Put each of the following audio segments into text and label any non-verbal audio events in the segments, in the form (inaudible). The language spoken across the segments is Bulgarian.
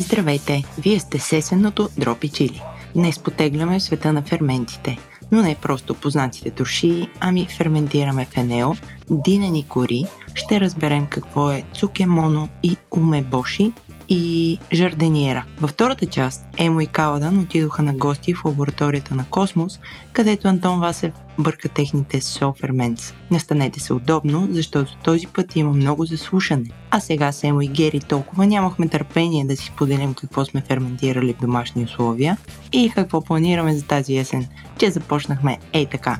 Здравейте! Вие сте сесеното Дропи Чили. Днес потегляме света на ферментите. Но не просто познатите турши, ами ферментираме фенео, динени кори, ще разберем какво е цукемоно и умебоши и Жардениера. Във втората част Емо и Каладан отидоха на гости в лабораторията на Космос, където Антон Васев бърка техните соферменц. Настанете се удобно, защото този път има много заслушане. А сега с Емо и Гери толкова нямахме търпение да си споделим какво сме ферментирали в домашни условия и какво планираме за тази есен, че започнахме ей така.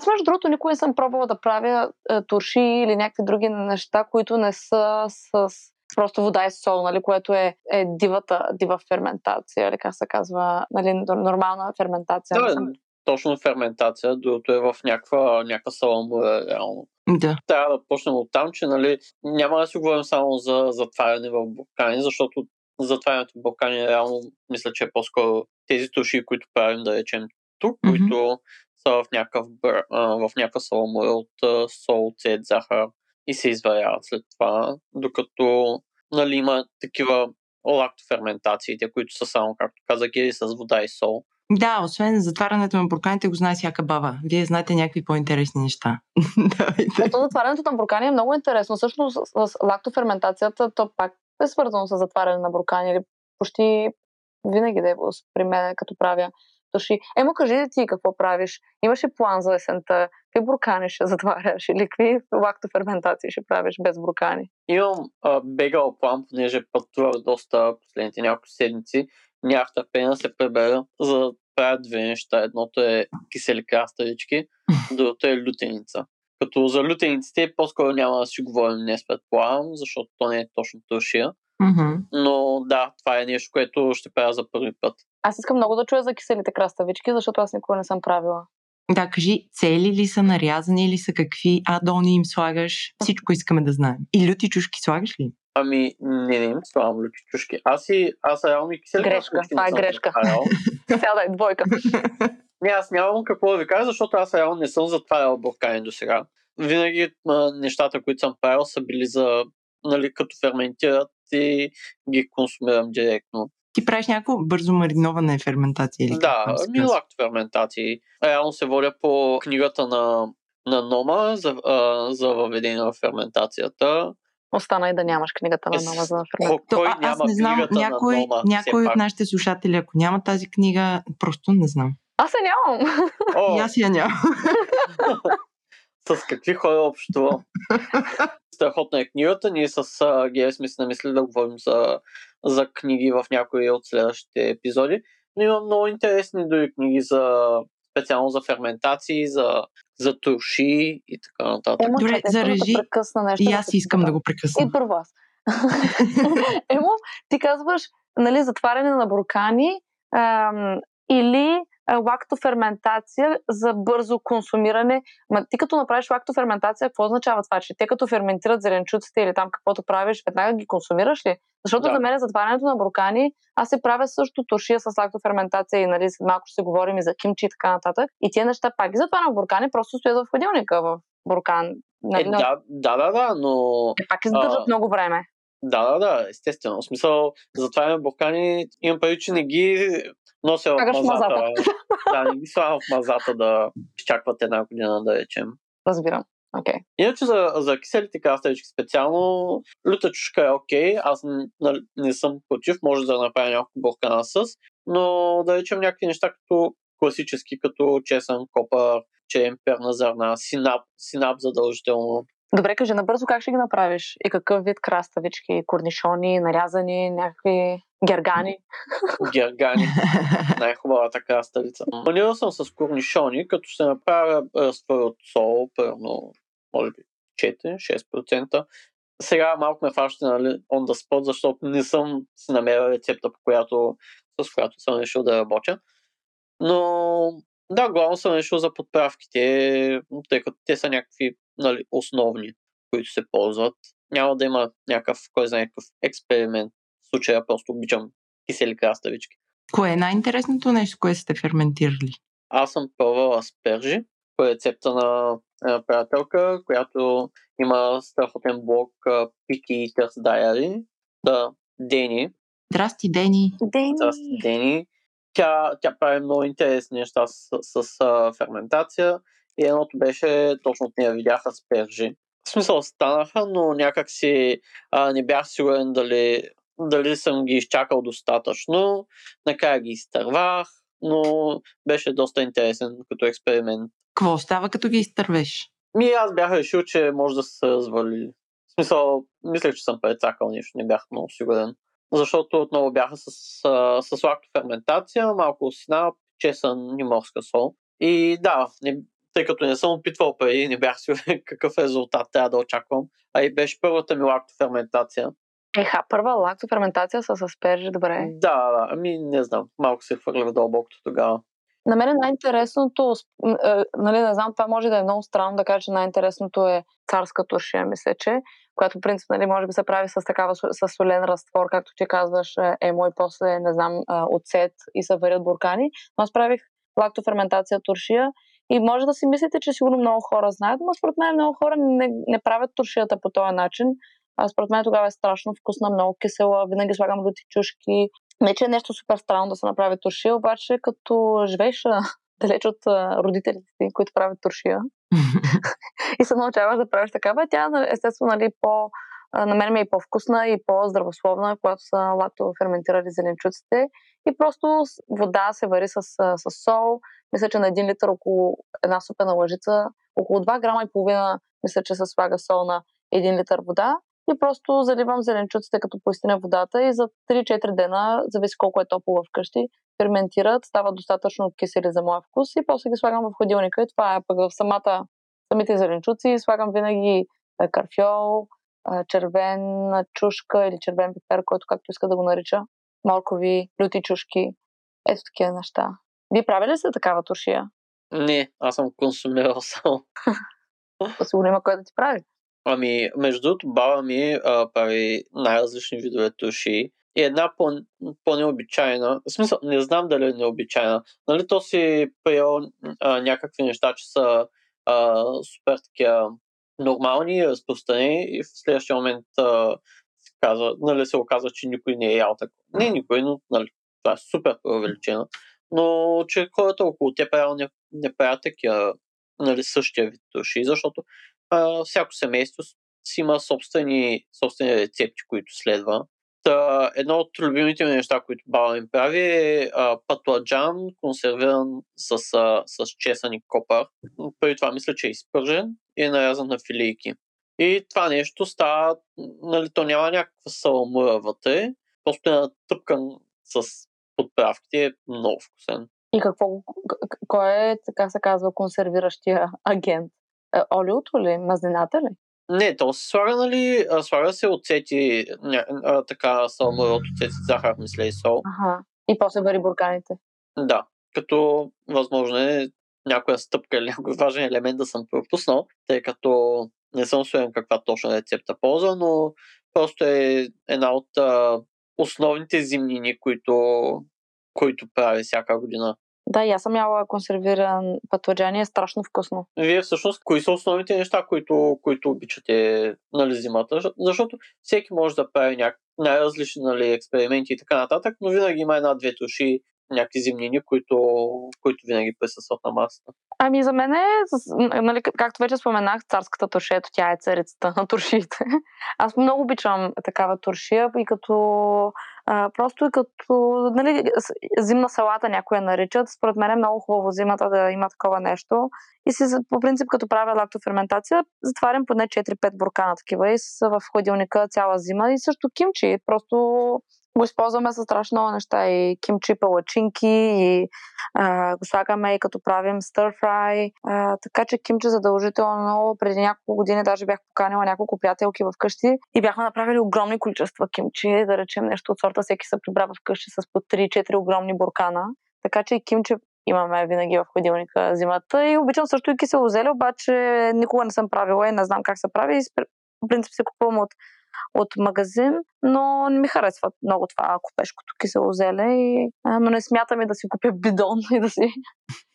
Аз, между другото, никой не съм пробвала да правя е, турши или някакви други неща, които не са с просто вода и сол, нали, което е, е дивата, дива ферментация, или как се казва, нали, нормална ферментация. Да, точно ферментация, докато е в някаква, някаква саламура, реално. Да. Трябва да почнем от там, че нали, няма да си говорим само за затваряне в буркани, защото затварянето в буркани реално мисля, че е по-скоро тези туши, които правим, да речем тук, mm-hmm. които са в някакъв, в някаква саламура от сол, цвет, захар, и се изваряват след това, докато нали, има такива лактоферментациите, които са само, както казах, или с вода и сол. Да, освен затварянето на бурканите го знае всяка баба. Вие знаете някакви по-интересни неща. (laughs) Ето затварянето на буркани е много интересно. Също с, с лактоферментацията, то пак е свързано с затваряне на буркани. Или почти винаги да е при мен, като правя души. Емо, кажи ти какво правиш? Имаш ли план за есента? Какви буркани ще затваряш или какви лактоферментации ще правиш без буркани? Имам а, бегал план, понеже пътувах доста последните няколко седмици. Нямах търпение да се пребера, за да правя две неща. Едното е кисели краставички, (laughs) другото е лютеница. Като за лютениците по-скоро няма да си говорим днес предполагам, защото то не е точно тушия. Mm-hmm. Но да, това е нещо, което ще правя за първи път. Аз искам много да чуя за киселите краставички, защото аз никога не съм правила. Да, кажи, цели ли са, нарязани ли са, какви адони им слагаш? Всичко искаме да знаем. И люти чушки слагаш ли? Ами, не, не им слагам люти чушки. Аз и, аз реално и кисели Грешка, това е грешка. Сядай, (laughs) двойка. (laughs) не, аз нямам какво да ви кажа, защото аз реално не съм затварял буркани до сега. Винаги а, нещата, които съм правил, са били за, нали, като ферментират и ги консумирам директно. Ти правиш някакво бързо мариноване ферментация или Да, ми ферментации. Реално се водя по книгата на, на Нома за, а, за въведение в ферментацията. Остана и да нямаш книгата на Нома за ферментация. Кой а, аз не знам, някой, на Нома, някой от нашите слушатели, ако няма тази книга, просто не знам. Аз я нямам. О. И аз я нямам. (laughs) с какви хора общувам? Страхотна е книгата. Ние с Гея сме си намислили да говорим за, за книги в някои от следващите епизоди. Но има много интересни дори книги за специално за ферментации, за, за турши и така нататък. Емо, Добре, зарежи. Да прекъсна нещо, и аз да искам да го прекъсна. И първо аз. (laughs) Емо, ти казваш, нали, затваряне на буркани ам, или лактоферментация за бързо консумиране. Ма ти като направиш лактоферментация, какво означава това? Че те като ферментират зеленчуците или там каквото правиш, веднага ги консумираш ли? Защото да. за мен затварянето на буркани, аз се правя също туршия с лактоферментация и нали, след малко ще се говорим и за кимчи и така нататък. И тия неща пак ги затварям в буркани, просто стоят в ходилника в буркан. Нали, е, да, да, да, да, но... Е, пак издържат а... много време. Да, да, да, естествено. В смисъл, затваряме буркани, имам пари, че не ги нося в мазата. мазата. да, не ги слагам в мазата да изчакват една година, да речем. Разбирам. Okay. Иначе за, за киселите краставички специално, люта чушка е окей, okay. аз не, не съм против, може да направя някакво буркана с, но да речем някакви неща като класически, като чесън, копър, черен перна зърна, синап, синап задължително. Добре, кажи набързо как ще ги направиш и какъв вид краставички, корнишони, нарязани, някакви гергани. Гергани. (laughs) Най-хубавата краставица. Планирал съм с корнишони, като ще направя разтвор от сол, примерно, може би 4-6%. Сега малко ме фаща нали, on the spot, защото не съм си намерил рецепта, по която, с която съм решил да работя. Но да, главно съм решил за подправките, тъй като те са някакви нали, основни, които се ползват. Няма да има някакъв, кой знае какъв експеримент. В случая просто обичам кисели краставички. Кое е най-интересното нещо, което сте ферментирали? Аз съм пробвал аспержи по рецепта на една приятелка, която има страхотен блог Picky Eaters Diary. Да, Дени. Здрасти, Дени. Дени. Здрасти, Дени. Тя, тя прави много интересни неща с, с, с а, ферментация и едното беше, точно от нея видяха спержи. В смисъл станаха, но някак си а, не бях сигурен дали, дали съм ги изчакал достатъчно. Накрая ги изтървах, но беше доста интересен като експеримент. Какво става като ги изтървеш? Ми аз бях решил, че може да се развали. В смисъл, мислех, че съм прецакал нещо, не бях много сигурен. Защото отново бяха с, с, лактоферментация, малко осина, чесън и морска сол. И да, не, тъй като не съм опитвал преди, не бях сигурен (laughs) какъв резултат трябва да очаквам. А и беше първата ми лактоферментация. Еха, първа лактоферментация с аспержи, добре. Да, да, ами не знам, малко се хвърлях дълбокото тогава. На мен най-интересното, нали, не знам, това може да е много странно да кажа, че най-интересното е царска туршия, мисля, че, която принцип, нали, може би се прави с такава с солен разтвор, както ти казваш, емо и после, не знам, оцет и се варят буркани. Но аз правих лактоферментация туршия и може да си мислите, че сигурно много хора знаят, но според мен много хора не, не правят туршията по този начин. А според мен тогава е страшно вкусна, много кисела, винаги слагам лути чушки. Не, че е нещо супер странно да се направи туршия, обаче като живееш (laughs) далеч от родителите ти, които правят туршия (laughs) и се научаваш да правиш такава, тя естествено нали, по, на мен ми е по-вкусна и по-здравословна, когато са лакто ферментирали зеленчуците. И просто вода се вари с, с сол. Мисля, че на един литър около една супена лъжица, около 2 грама и половина, мисля, че се слага сол на един литър вода и просто заливам зеленчуците като поистина водата и за 3-4 дена, зависи колко е топло вкъщи, ферментират, стават достатъчно кисели за моя вкус и после ги слагам в хладилника и това е пък в самата, самите зеленчуци. Слагам винаги карфьол, червен чушка или червен пипер, който както иска да го нарича, моркови, люти чушки, ето такива неща. Вие правили ли сте такава туршия? Не, аз съм консумирал (laughs) само. Сигурно има кой да ти прави. Ами, между другото, баба ми а, прави най-различни видове туши. И една по, по-необичайна, в смисъл, не знам дали е необичайна, нали то си приел а, някакви неща, че са а, супер такива нормални разпространени и в следващия момент а, се казва, нали се оказва, че никой не е ял така. Не никой, но нали, това е супер преувеличено. Но че хората около теб не, не правят такива нали, същия вид души, защото а, всяко семейство си има собствени, собствени рецепти, които следва. Та, едно от любимите ми неща, които баба ми прави е а, патладжан, консервиран с, а, с чесън и копър. Преди това мисля, че е изпържен и е нарязан на филийки. И това нещо става, нали, то няма някаква саламура вътре, просто е натъпкан с подправки, е много вкусен. И какво, кой е, така се казва, консервиращия агент? Олиото ли? Мазнината ли? Не, то се слага, нали, слага се оцети, ня, а, така саламура от оцети, захар, мисля и сол. Ага. И после вари бурканите. Да, като възможно е някоя стъпка или някой важен елемент да съм пропуснал, тъй като не съм сигурен каква точна рецепта ползва, но просто е една от а, основните зимнини, които, които прави всяка година. Да, и аз съм яла консервиран патладжани, е страшно вкусно. Вие всъщност, кои са основните неща, които, които обичате нали, зимата? Защото всеки може да прави няк... най-различни нали, експерименти и така нататък, но винаги има една-две туши, някакви зимнини, които, които винаги присъстват на масата. Ами за мен е, нали, както вече споменах, царската туршия, ето тя е царицата на туршиите. (laughs) Аз много обичам такава туршия и като а, просто и като нали, зимна салата някоя наричат. Според мен е много хубаво зимата да има такова нещо. И си, по принцип, като правя лактоферментация, затварям поне 4-5 буркана такива и са в хладилника цяла зима. И също кимчи. Просто го използваме за страшно много неща. И кимчи палачинки, и а, го слагаме и като правим stir така че кимчи задължително. Преди няколко години даже бях поканила няколко приятелки вкъщи и бяхме направили огромни количества кимчи, да речем нещо от сорта, всеки се прибра вкъщи с по 3-4 огромни буркана. Така че и кимчи имаме винаги в хладилника зимата. И обичам също и кисело зеле, обаче никога не съм правила и не знам как се прави. В принцип се купувам от от магазин, но не ми харесва много това купешкото кисело зеле, и, но не смятам и да си купя бидон (laughs) и да си,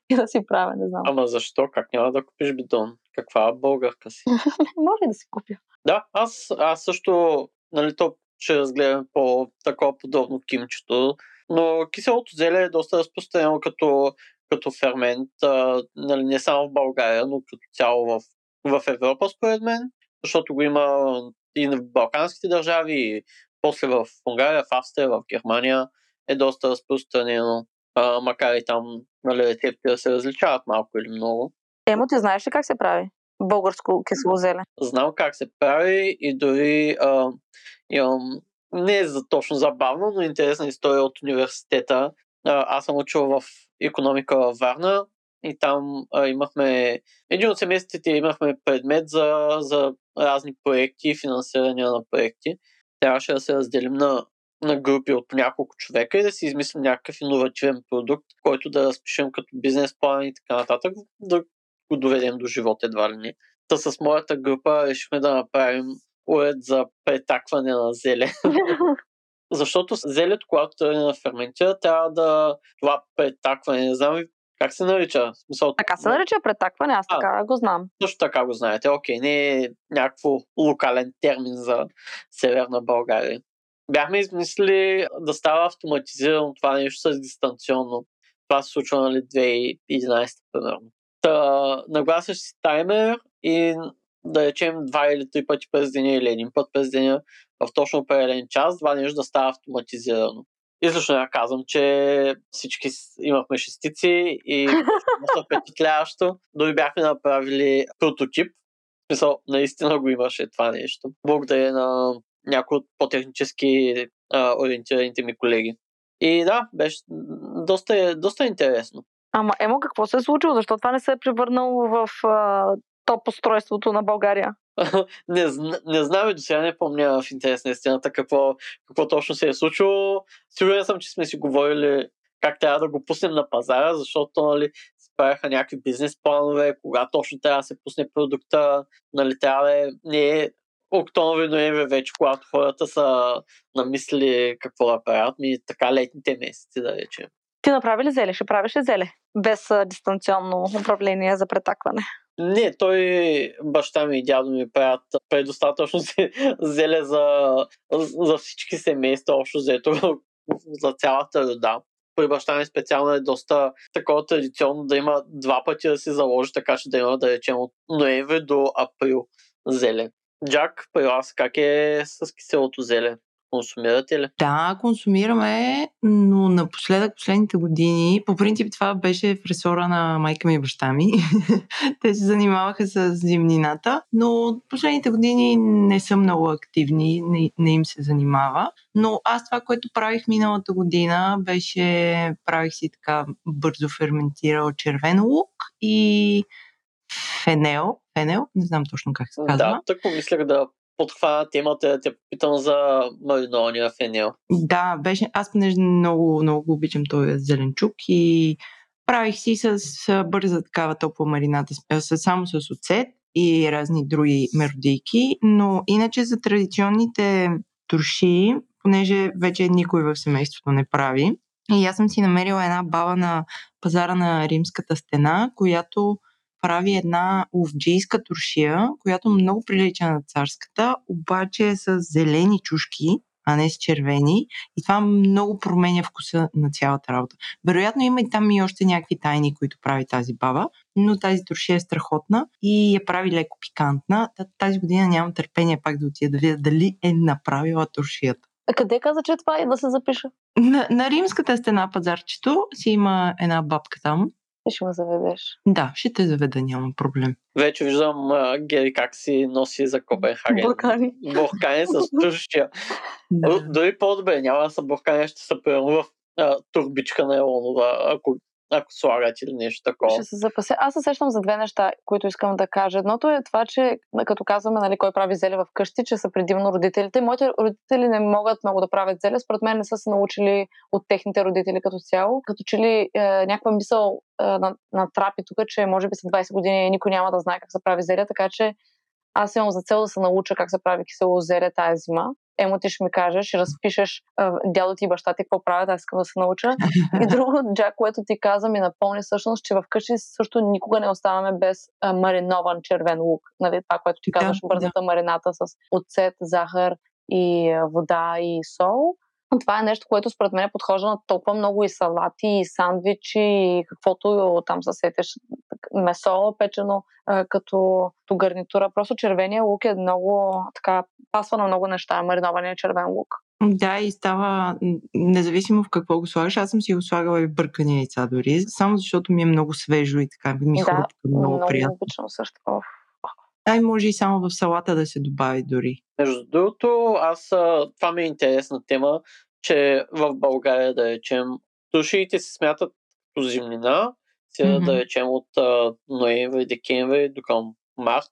и да си правя, не знам. Ама защо? Как няма да купиш бидон? Каква българка си? (laughs) Може да си купя. Да, аз, аз също, нали, то ще разгледаме по такова подобно кимчето. Но киселото зеле е доста разпространено като, като фермент, а, нали, не само в България, но като цяло в, в Европа, според мен, защото го има и в балканските държави, и после в Унгария, в Австрия, в Германия е доста разпространено, а, макар и там нали, рецептите да се различават малко или много. Емо, ти знаеш ли как се прави българско кисело зеле? Знам как се прави и дори а, имам не е за точно забавно, но интересна история от университета. А, аз съм учил в економика във Варна и там а, имахме, един от семестрите имахме предмет за, за разни проекти, финансиране на проекти. Трябваше да се разделим на, на групи от няколко човека и да си измислим някакъв иновативен продукт, който да разпишем като бизнес план и така нататък, да го доведем до живота едва ли не. Та с моята група решихме да направим уред за претакване на зеле. (laughs) Защото зелето, когато тръгне на ферментира, трябва да това претакване, не знам как се нарича? Смисъл, така се нарича претакване, аз така а, го знам. Също така го знаете. Окей, не е някакво локален термин за Северна България. Бяхме измислили да става автоматизирано това нещо с дистанционно. Това се случва нали 2011 примерно. Та, нагласяш си таймер и да речем два или три пъти през деня или един път през деня в точно определен час, това нещо да става автоматизирано. Излишно я казвам, че всички имахме шестици и (laughs) доста впечатляващо. Дори бяхме направили прототип. В смисъл, наистина го имаше това нещо. Благодаря на някои от по-технически а, ориентираните ми колеги. И да, беше доста, доста интересно. Ама, Емо, какво се е случило? Защо това не се е превърнало в а, топ устройството на България? (laughs) не, не знам и до сега не помня в интерес на истината какво, какво точно се е случило. Сигурен съм, че сме си говорили как трябва да го пуснем на пазара, защото нали, правяха някакви бизнес планове, кога точно трябва да се пусне продукта, нали, трябва да е, не е октомври, ноември вече, когато хората са намислили какво да правят, ми така летните месеци, да речем. Ти направи ли зеле? Ще правиш ли зеле? Без а, дистанционно управление за претакване? Не, той, баща ми и дядо ми правят предостатъчно (laughs) зеле за, за всички семейства, общо взето (laughs) за цялата рода. При баща ми специално е доста такова традиционно да има два пъти да се заложи, така че да има, да речем, от ноември до април зеле. Джак, при вас как е с киселото зеле? Консумирате ли? Да, консумираме, но напоследък, последните години, по принцип това беше в ресора на майка ми и баща ми. (laughs) Те се занимаваха с зимнината, но последните години не са много активни, не, не им се занимава. Но аз това, което правих миналата година, беше, правих си така бързо ферментирал червен лук и фенел. Фенел, не знам точно как се казва. Да, така мислях да подхвана темата те попитам за маринования фенел. Да, беше, аз понеже много, много обичам този зеленчук и правих си с бърза такава топла марината, само с оцет и разни други меродийки, но иначе за традиционните турши, понеже вече никой в семейството не прави, и аз съм си намерила една баба на пазара на римската стена, която прави една овджийска туршия, която много прилича на царската, обаче е с зелени чушки, а не с червени. И това много променя вкуса на цялата работа. Вероятно има и там и още някакви тайни, които прави тази баба, но тази туршия е страхотна и я прави леко пикантна. Тази година нямам търпение пак да отида да видя дали е направила туршията. А къде каза, че това е да се запиша? На, на римската стена пазарчето си има една бабка там, и ще ме заведеш. Да, ще те заведа, няма проблем. Вече виждам а, Гери как си носи за Копенхаген. Буркани. Буркани с (laughs) туршия. да. Дори по-добре, няма да са буркани, ще са прямо в а, турбичка на Елонова, ако ако слагат или нещо такова. Ще се запася. Аз се сещам за две неща, които искам да кажа. Едното е това, че като казваме, нали, кой прави зеле в къщи, че са предимно родителите. Моите родители не могат много да правят зеле. Според мен не са се научили от техните родители като цяло. Като че ли е, някаква мисъл е, на, на трапи тук, че може би след 20 години никой няма да знае как се прави зеле, така че аз имам за цел да се науча как се прави кисело зеле тази зима. Емо ти ще ми кажеш, ще разпишеш дядо ти и баща ти какво правят, аз искам да се науча. И (laughs) друго, Джак, което ти каза, ми напомни всъщност, че вкъщи също никога не оставаме без а, маринован червен лук. Нали, това, което ти казваш, да, бързата да. марината с оцет, захар, и вода и сол. Това е нещо, което според мен подхожда на толкова много и салати, и сандвичи, и каквото там се сетеш, месо печено като, като гарнитура. Просто червения лук е много така, пасва на много неща, маринования червен лук. Да, и става независимо в какво го слагаш. Аз съм си го слагала и бъркани яйца дори, само защото ми е много свежо и така ми да, хрупка, много, много приятно. обичам също. Ай, може и само в салата да се добави дори. Между другото, аз това ми е интересна тема, че в България, да речем, душите се смятат като зимнина, сега mm-hmm. да речем от а, ноември, декември до към март,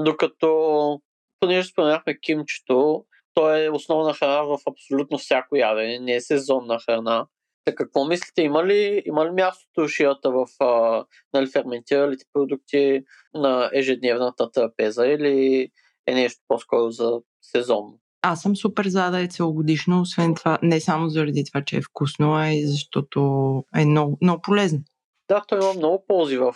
докато, понеже споменахме кимчето, то е основна храна в абсолютно всяко ядене, не е сезонна храна. Какво мислите? Има ли, има ли място тушията в а, нали, ферментиралите продукти на ежедневната трапеза или е нещо по-скоро за сезон? Аз съм супер за да е целогодишно, освен това, не само заради това, че е вкусно, а и защото е много, много полезно. Да, той има много ползи в,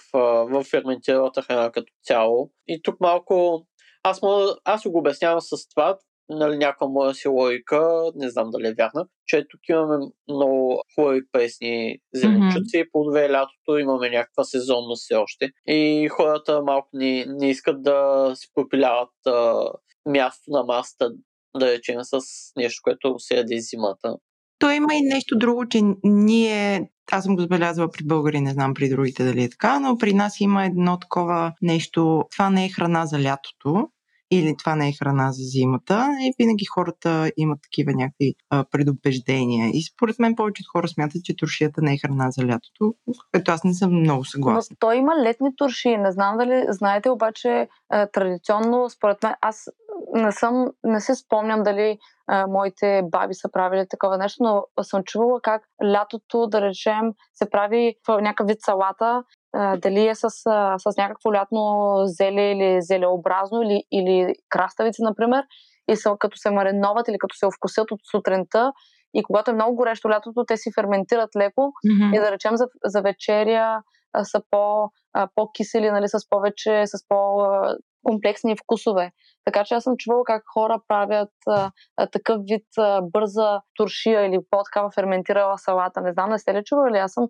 в ферментиралата храна като цяло. И тук малко аз, мога, аз го обяснявам с това, нали, някаква моя си логика, не знам дали е вярна, че тук имаме много хубави пресни зеленчуци, mm-hmm. плодове лятото имаме някаква сезонност все още. И хората малко не, не искат да си попиляват а, място на масата, да речем, с нещо, което се яде зимата. То има и нещо друго, че ние, аз съм го забелязала при българи, не знам при другите дали е така, но при нас има едно такова нещо, това не е храна за лятото, или това не е храна за зимата. И винаги хората имат такива някакви а, предубеждения. И според мен повечето хора смятат, че туршията не е храна за лятото, което аз не съм много съгласна. Но той има летни турши. Не знам дали знаете, обаче а, традиционно, според мен, аз не съм, не се спомням дали а, моите баби са правили такова нещо, но съм чувала как лятото, да речем, се прави в някакъв вид салата дали е с, с някакво лятно зеле или зелеобразно или, или краставици, например, и са, като се мариноват или като се овкусят от сутринта и когато е много горещо лятото, те си ферментират леко mm-hmm. и да речем за, за вечеря а, са по, а, по-кисели, нали, с повече, с по-комплексни вкусове. Така че аз съм чувала как хора правят а, а, такъв вид а, бърза туршия или по-такава ферментирала салата. Не знам, не сте ли чували? Аз съм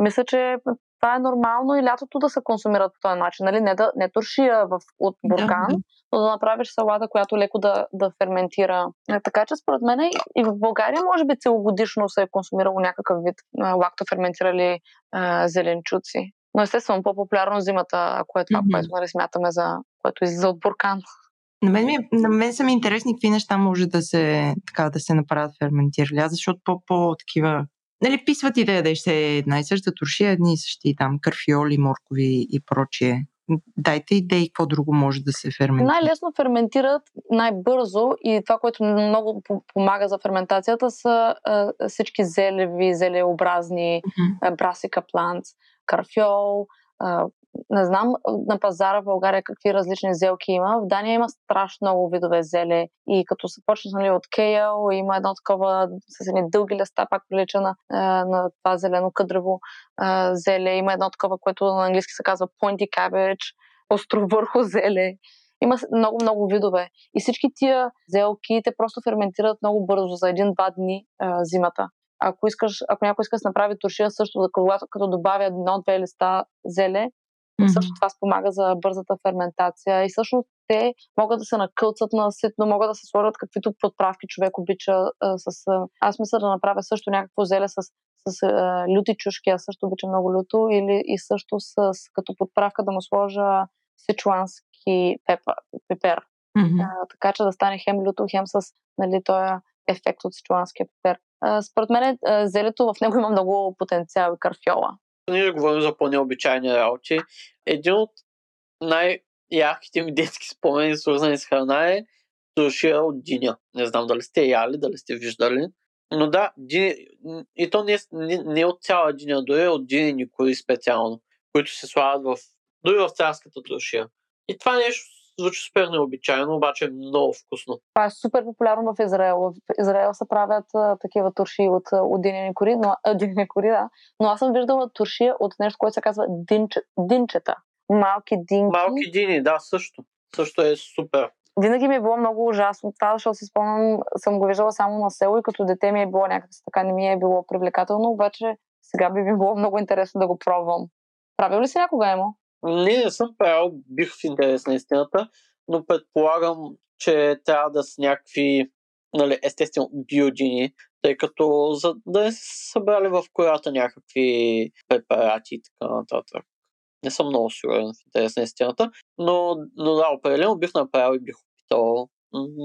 мисля, че това е нормално и лятото да се консумират по този начин. Нали? Не, да, не туршия в, от буркан, да. но да направиш салата, която леко да, да ферментира. Е, така че според мен и в България може би целогодишно се е консумирало някакъв вид лактоферментирали а, зеленчуци. Но естествено по-популярно зимата, ако е това, mm-hmm. което нали, смятаме за което излиза от буркан. На мен, ми, е, на мен са ми интересни какви неща може да се, така, да се направят ферментирали, защото по-такива Нали, писват и да се една и съща туршия, едни и същи там карфиоли, моркови и прочие. Дайте идеи какво друго може да се ферментира. Най-лесно ферментират най-бързо и това, което много помага за ферментацията са а, всички зелеви, зелеобразни, mm-hmm. брасика плант, карфиол, а, не знам на пазара в България какви различни зелки има. В Дания има страшно много видове зеле и като се почне нали, от кейл, има едно такова с едни дълги листа, пак прилича на, на това зелено къдрево зеле. Има едно такова, което на английски се казва pointy cabbage, остро върху зеле. Има много-много видове. И всички тия зелки, те просто ферментират много бързо, за един-два дни а, зимата. Ако, искаш, ако някой иска да направи туршия също, да, когато, като добавя едно-две листа зеле, Mm-hmm. Също това спомага за бързата ферментация и всъщност те могат да се накълцат на ситно, могат да се сложат каквито подправки човек обича а, с... А, аз мисля да направя също някакво зеле с, с а, люти чушки, аз също обичам много люто, или и също с, като подправка да му сложа сичуански пепа, пепер. Mm-hmm. А, така че да стане хем люто, хем с нали, този ефект от сичуанския пепер. А, според мен зелето в него има много потенциал и карфиола ние говорим за по-необичайни работи. Един от най-ярките ми детски спомени, свързани с храна е сушия от диня. Не знам дали сте яли, дали сте виждали. Но да, дини, и то не, не, не от цяла диня, дори от динени кори специално, които се слагат в, дори в царската тушия. И това нещо звучи супер необичайно, обаче е много вкусно. Това е супер популярно в Израел. В Израел се правят а, такива турши от, от динени кори, но, а, динени кори, да. но аз съм виждала туршия от нещо, което се казва динче, динчета. Малки динки. Малки дини, да, също. Също е супер. винаги ми е било много ужасно това, защото си спомням, съм го виждала само на село и като дете ми е било някак така, не ми е било привлекателно, обаче сега би ми било много интересно да го пробвам. Правил ли си някога, Емо? Не, не съм правил, бих в интерес на истината, но предполагам, че трябва да са някакви нали, естествено биогени, тъй като за да не са събрали в кората някакви препарати и така нататък. Не съм много сигурен в интерес на истината, но, но да, определено бих направил и бих опитал.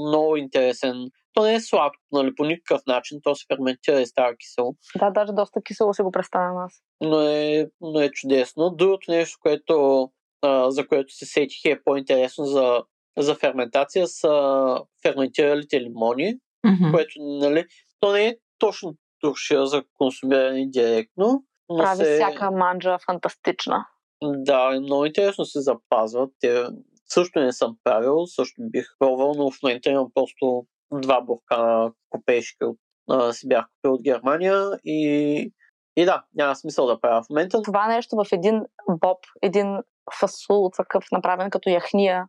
Много интересен. То не е сладко, нали, по никакъв начин. То се ферментира и става кисело. Да, даже доста кисело си го представям аз. Но е, но е чудесно. Другото нещо, което, а, за което се сетих е по-интересно за, за ферментация са ферментиралите лимони, Мгм. което, нали, то не е точно туршия за консумиране директно, но Прави се... всяка манджа фантастична. Да, е много интересно се запазват. Те също не съм правил, също бих пробвал, но в момента имам просто два буркана купешки от а, си бях купил от Германия и, и да, няма смисъл да правя в момента. Това нещо в един боб, един фасул, такъв направен като яхния,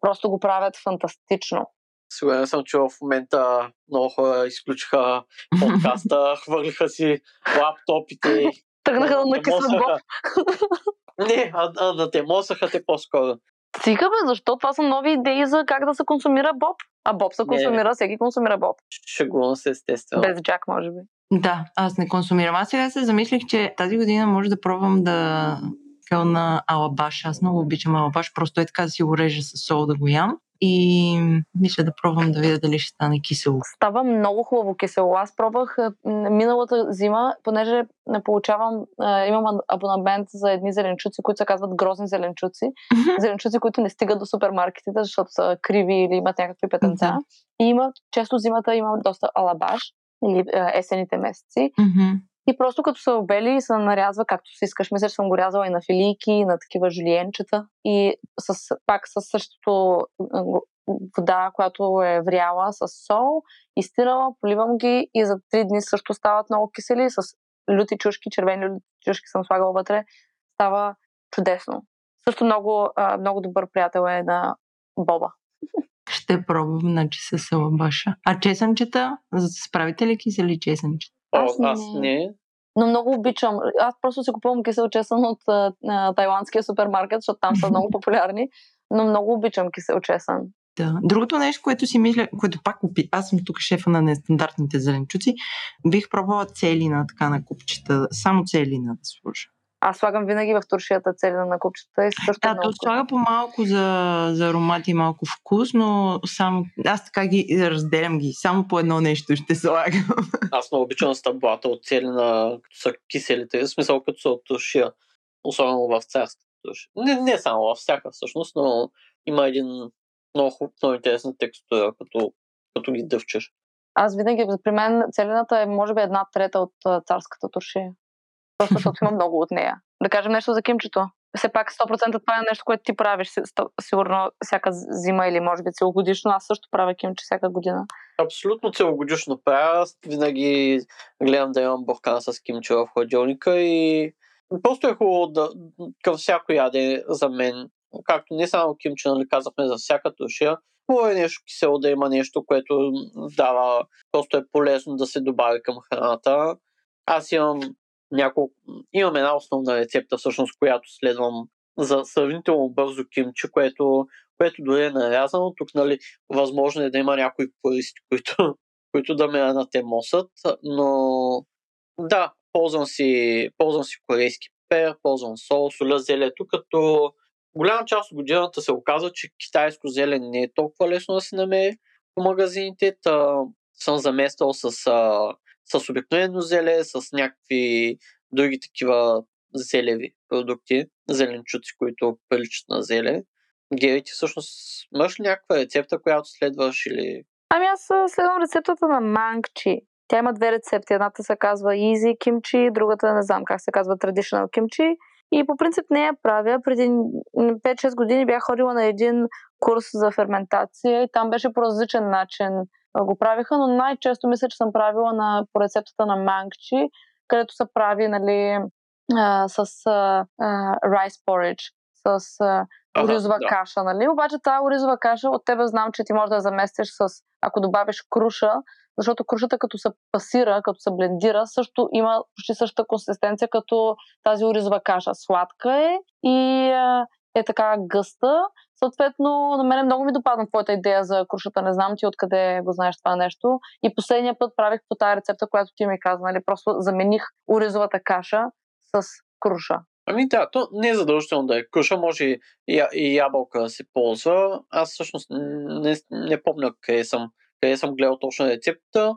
просто го правят фантастично. Сигурен съм, че в момента много хора изключиха подкаста, (laughs) хвърлиха си лаптопите. Тръгнаха да накисват боб. Не, а, а да те мосаха те по-скоро. Стига бе, защо това са нови идеи за как да се консумира боб? А боб се Не. консумира, всеки консумира боб. Шегувам се, естествено. Без джак, може би. Да, аз не консумирам. Аз сега се замислих, че тази година може да пробвам да кал на алабаш. Аз много обичам алабаш, просто е така да си го режа с сол да го ям. И мисля да пробвам да видя дали ще стане кисело. Става много хубаво кисело. Аз пробвах миналата зима, понеже не получавам, имам абонамент за едни зеленчуци, които се казват грозни зеленчуци. Зеленчуци, които не стигат до супермаркетите, защото са криви или имат някакви петънца. И има, често зимата има доста алабаш или есените месеци. И просто като са обели се нарязва както си искаш. Мисля, че съм го рязала и на филийки, и на такива жулиенчета. И с, пак с същото вода, която е вряла с сол, изтирала, поливам ги и за три дни също стават много кисели. С люти чушки, червени люти чушки съм слагала вътре. Става чудесно. Също много, много добър приятел е на Боба. Ще пробвам, значи, с алабаша. А чесънчета? Справите ли кисели чесънчета? О, Аз аз не. не. Но много обичам. Аз просто си купувам кисел чесън от а, а, тайландския супермаркет, защото там са много популярни. Но много обичам кисел чесън. Да. Другото нещо, което си мисля, което пак опи... аз съм тук шефа на нестандартните зеленчуци, бих пробвала целина така на купчета, само целина да сложа. Аз слагам винаги в туршията целина на купчета и също Да, много. то слага по-малко за, за аромат и малко вкус, но само, аз така ги разделям ги, само по едно нещо ще слагам. (laughs) Аз много обичам стъблата от цели на като са киселите, в смисъл като са от тушия, особено в царската тушия. Не, не само във всяка всъщност, но има един много хубав, много интересна текстура, като, като ги дъвчеш. Аз винаги, при мен целината е може би една трета от царската туршия. Просто защото има много от нея. Да кажем нещо за кимчето. Все пак 100% това е нещо, което ти правиш сигурно всяка зима или може би целогодишно. Аз също правя кимче всяка година. Абсолютно целогодишно правя. Винаги гледам да имам буркан с кимче в хладилника и просто е хубаво да, към всяко яде за мен, както не само кимче, нали казахме за всяка тушия, хубаво е нещо кисело да има нещо, което дава, просто е полезно да се добави към храната. Аз имам няколко, имам една основна рецепта, всъщност, която следвам за сравнително бързо кимче, което, което дори е нарязано. Тук, нали, възможно е да има някои користи, които, (laughs) които да ме анатемосат, но да, ползвам си, ползвам си корейски пер, ползвам сол, соля зелето, като голяма част от годината се оказва, че китайско зеле не е толкова лесно да се намери по магазините. Та съм замествал с, а, с обикновено зеле, с някакви други такива зелеви продукти, зеленчуци, които приличат на зеле. Гери, ти всъщност имаш ли някаква рецепта, която следваш или... Ами аз следвам рецептата на Мангчи. Тя има две рецепти. Едната се казва Easy Kimchi, другата не знам как се казва Traditional Kimchi. И по принцип не я правя. Преди м, 5-6 години бях ходила на един курс за ферментация и там беше по различен начин го правиха, но най-често мисля, че съм правила на, по рецептата на Мангчи, където се прави нали, а, с а, а, rice porridge, с а, оризова да. каша, нали? Обаче тази оризова каша от тебе знам, че ти можеш да я заместиш с, ако добавиш круша, защото крушата като се пасира, като се блендира, също има почти същата консистенция като тази оризова каша. Сладка е и е така гъста. Съответно, на мен много ми допадна твоята идея за крушата. Не знам ти откъде го знаеш това нещо. И последния път правих по тази рецепта, която ти ми каза. Нали? Просто замених оризовата каша с круша. Ами да, то не е задължително да е круша, може и, и, и ябълка да се ползва. Аз всъщност не, не помня къде съм, къде съм гледал точно рецепта.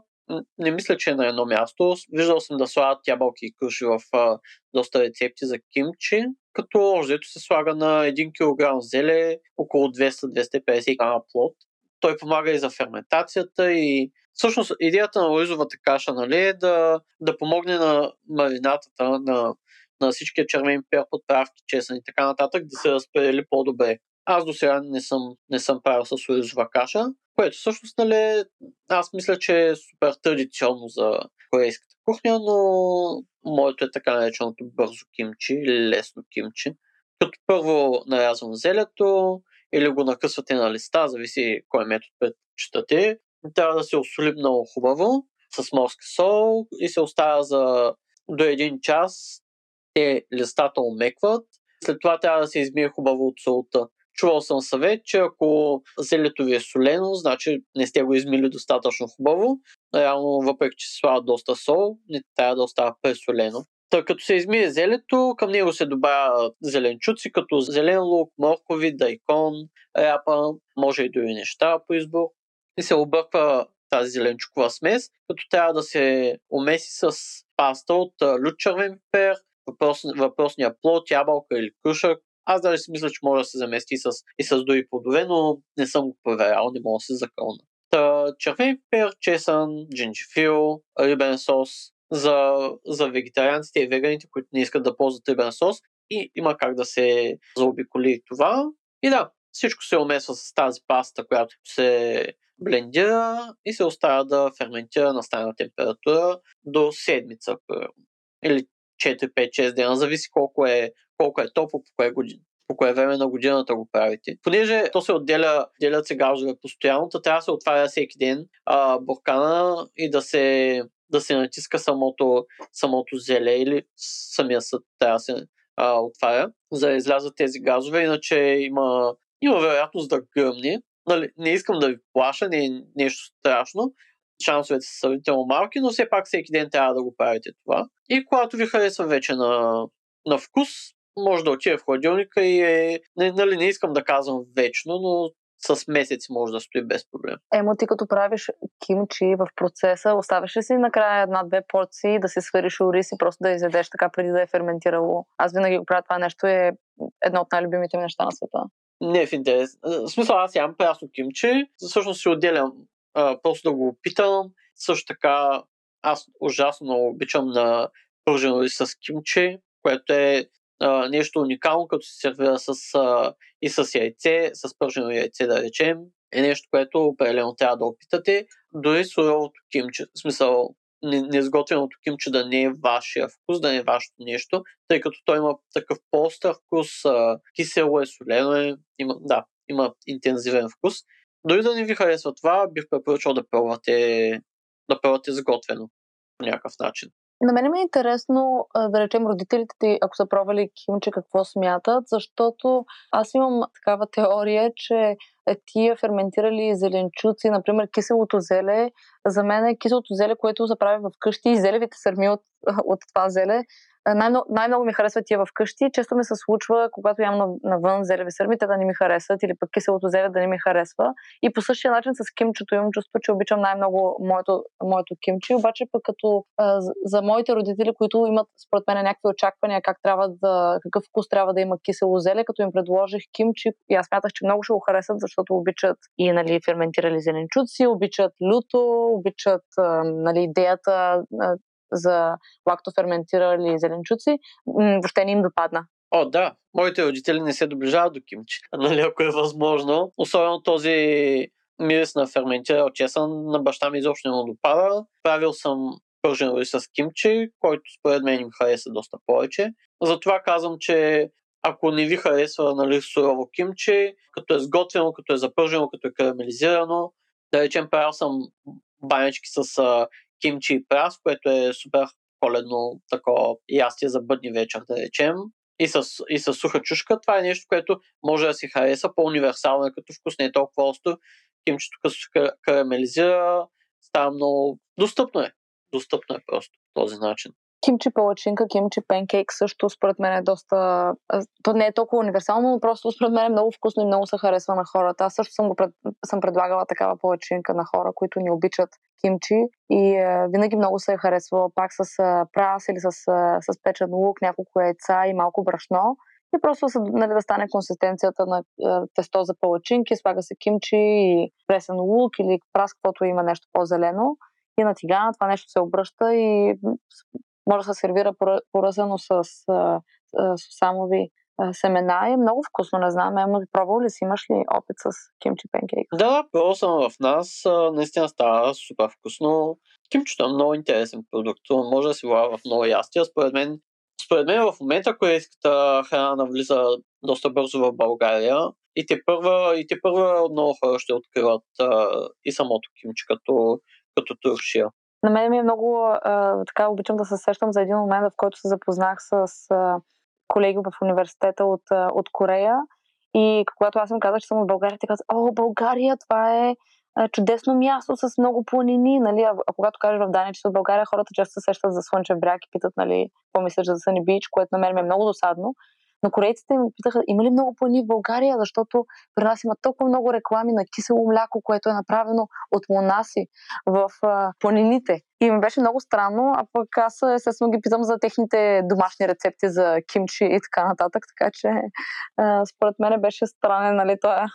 Не мисля, че е на едно място. Виждал съм да слагат ябълки и круши в а, доста рецепти за кимчи, като ождето се слага на 1 кг зеле, около 200-250 грама плод. Той помага и за ферментацията и всъщност идеята на оризовата каша нали, е да, да помогне на маринатата, на на всичкия червен пер, подправки, чесън и така нататък, да се разпредели по-добре. Аз до сега не съм, не съм правил с оризова каша, което всъщност, нали, аз мисля, че е супер традиционно за корейската кухня, но моето е така нареченото бързо кимчи или лесно кимчи. Като първо нарязвам зелето или го накъсвате на листа, зависи кой метод предпочитате. Трябва да се осоли много хубаво с морски сол и се оставя за до един час те листата омекват. След това трябва да се измие хубаво от солта. Чувал съм съвет, че ако зелето ви е солено, значи не сте го измили достатъчно хубаво. Реално, въпреки че се слага доста сол, не трябва да остава пресолено. Та като се измие зелето, към него се добавя зеленчуци, като зелен лук, моркови, дайкон, ряпа, може и други неща по избор. И се обърква тази зеленчукова смес, като трябва да се умеси с паста от лют червен въпрос, въпросния плод, ябълка или крушък. Аз даже си мисля, че може да се замести с, и с други плодове, но не съм го проверял, не мога да се закълна. Та, червен пер, чесън, джинджифил, рибен сос за, за вегетарианците и веганите, които не искат да ползват рибен сос и има как да се заобиколи това. И да, всичко се умесва с тази паста, която се блендира и се оставя да ферментира на стайна температура до седмица, или 4, 5, 6 дена, зависи колко е, колко е топло, по кое, година, по кое време на годината го правите. Понеже то се отделя, делят се газове постоянно, то трябва да се отваря всеки ден а, буркана и да се, да се натиска самото, самото зеле или самия съд трябва да се а, отваря, за да излязат тези газове, иначе има, има вероятност да гръмне. Нали, не искам да ви плаша, не е нещо страшно, шансовете са сравнително малки, но все пак всеки ден трябва да го правите това. И когато ви харесва вече на, на вкус, може да отиде в хладилника и е, нали, не искам да казвам вечно, но с месеци може да стои без проблем. Емо, ти като правиш кимчи в процеса, оставяш ли си накрая една-две порции да си свариш ориз и просто да изядеш така преди да е ферментирало? Аз винаги го правя това нещо е едно от най-любимите ми неща на света. Не в интерес. В смисъл, аз ям прясно кимчи, всъщност си отделям просто да го опитам. Също така, аз ужасно обичам на пържено и с кимчи, което е а, нещо уникално, като се сервира с, а, и с яйце, с пържено яйце, да речем. Е нещо, което определено трябва да опитате. Дори суровото кимче, в смисъл неизготвеното кимче да не е вашия вкус, да не е вашето нещо, тъй като той има такъв по-остър вкус, а, кисело е, солено е, има, да, има интензивен вкус. Дори да не ви харесва това, бих препоръчал да пробвате, да пробвате сготвено по някакъв начин. На мен ми е интересно, да речем, родителите ти, ако са пробвали кимче, какво смятат, защото аз имам такава теория, че е, тия ферментирали зеленчуци, например киселото зеле, за мен е киселото зеле, което се прави вкъщи и зелевите сърми от, от това зеле най-много, най-много ми харесва тия вкъщи. Често ми се случва, когато ям навън зелеви сърми, те да не ми харесват или пък киселото зеле да не ми харесва. И по същия начин с кимчето имам чувство, че обичам най-много моето, моето кимчи. Обаче пък като а, за моите родители, които имат според мен някакви очаквания как трябва да, какъв вкус трябва да има кисело зеле, като им предложих кимчи, и аз мятах, че много ще го харесат, защото обичат и нали, ферментирали зеленчуци, обичат люто, обичат а, нали, идеята за лактоферментирали зеленчуци, въобще не им допадна. О, да. Моите родители не се доближават до кимчи, (laughs) нали, ако е възможно. Особено този мирис на ферментирал чесън на баща ми изобщо не му допада. Правил съм пържен рис с кимчи, който според мен им хареса доста повече. Затова казвам, че ако не ви харесва нали, сурово кимчи, като е сготвено, като е запържено, като е карамелизирано, да речем, правил съм банички с кимчи и прас, което е супер коледно такова ястие за бъдни вечер, да речем. И с, и с суха чушка, това е нещо, което може да си хареса по-универсално, като вкус не е толкова остро. Кимчето като се карамелизира, става много... Достъпно е. Достъпно е просто този начин кимчи палачинка, кимчи пенкейк също според мен е доста... То не е толкова универсално, но просто според мен е много вкусно и много се харесва на хората. Аз също съм, го пред... съм предлагала такава палачинка на хора, които ни обичат кимчи и е, винаги много се е харесвала пак с е, прас или с, е, с печен лук, няколко яйца и малко брашно. И просто са, нали, да стане консистенцията на е, тесто за палачинки, слага се кимчи и пресен лук или прас, каквото има нещо по-зелено и на тигана това нещо се обръща и може да се сервира поръзано с сусамови семена е много вкусно. Не знам, Емо, пробвал ли си, имаш ли опит с кимчи пенкейк? Да, пробвал съм в нас. Наистина става супер вкусно. Кимчето е много интересен продукт. Може да се влага в много ястия. Според мен, според мен в момента корейската храна навлиза доста бързо в България и те първа, и те първа много хора ще откриват а, и самото кимче като, като туршия. На мен ми е много а, така обичам да се сещам за един момент, в който се запознах с а, колеги в университета от, а, от Корея и когато аз им казах, че съм от България, те казват, о, България, това е чудесно място с много планини, нали? А, а когато кажеш в Дания, че от България хората често се сещат за Слънчев бряг и питат, нали, какво мислиш за Съни Бич, което на мен ми е много досадно. Но корейците ми питаха, има ли много плани в България, защото при нас има толкова много реклами на кисело мляко, което е направено от монаси в а, планините. И ми беше много странно, а пък аз естествено ги питам за техните домашни рецепти за кимчи и така нататък, така че а, според мен беше странен, нали, това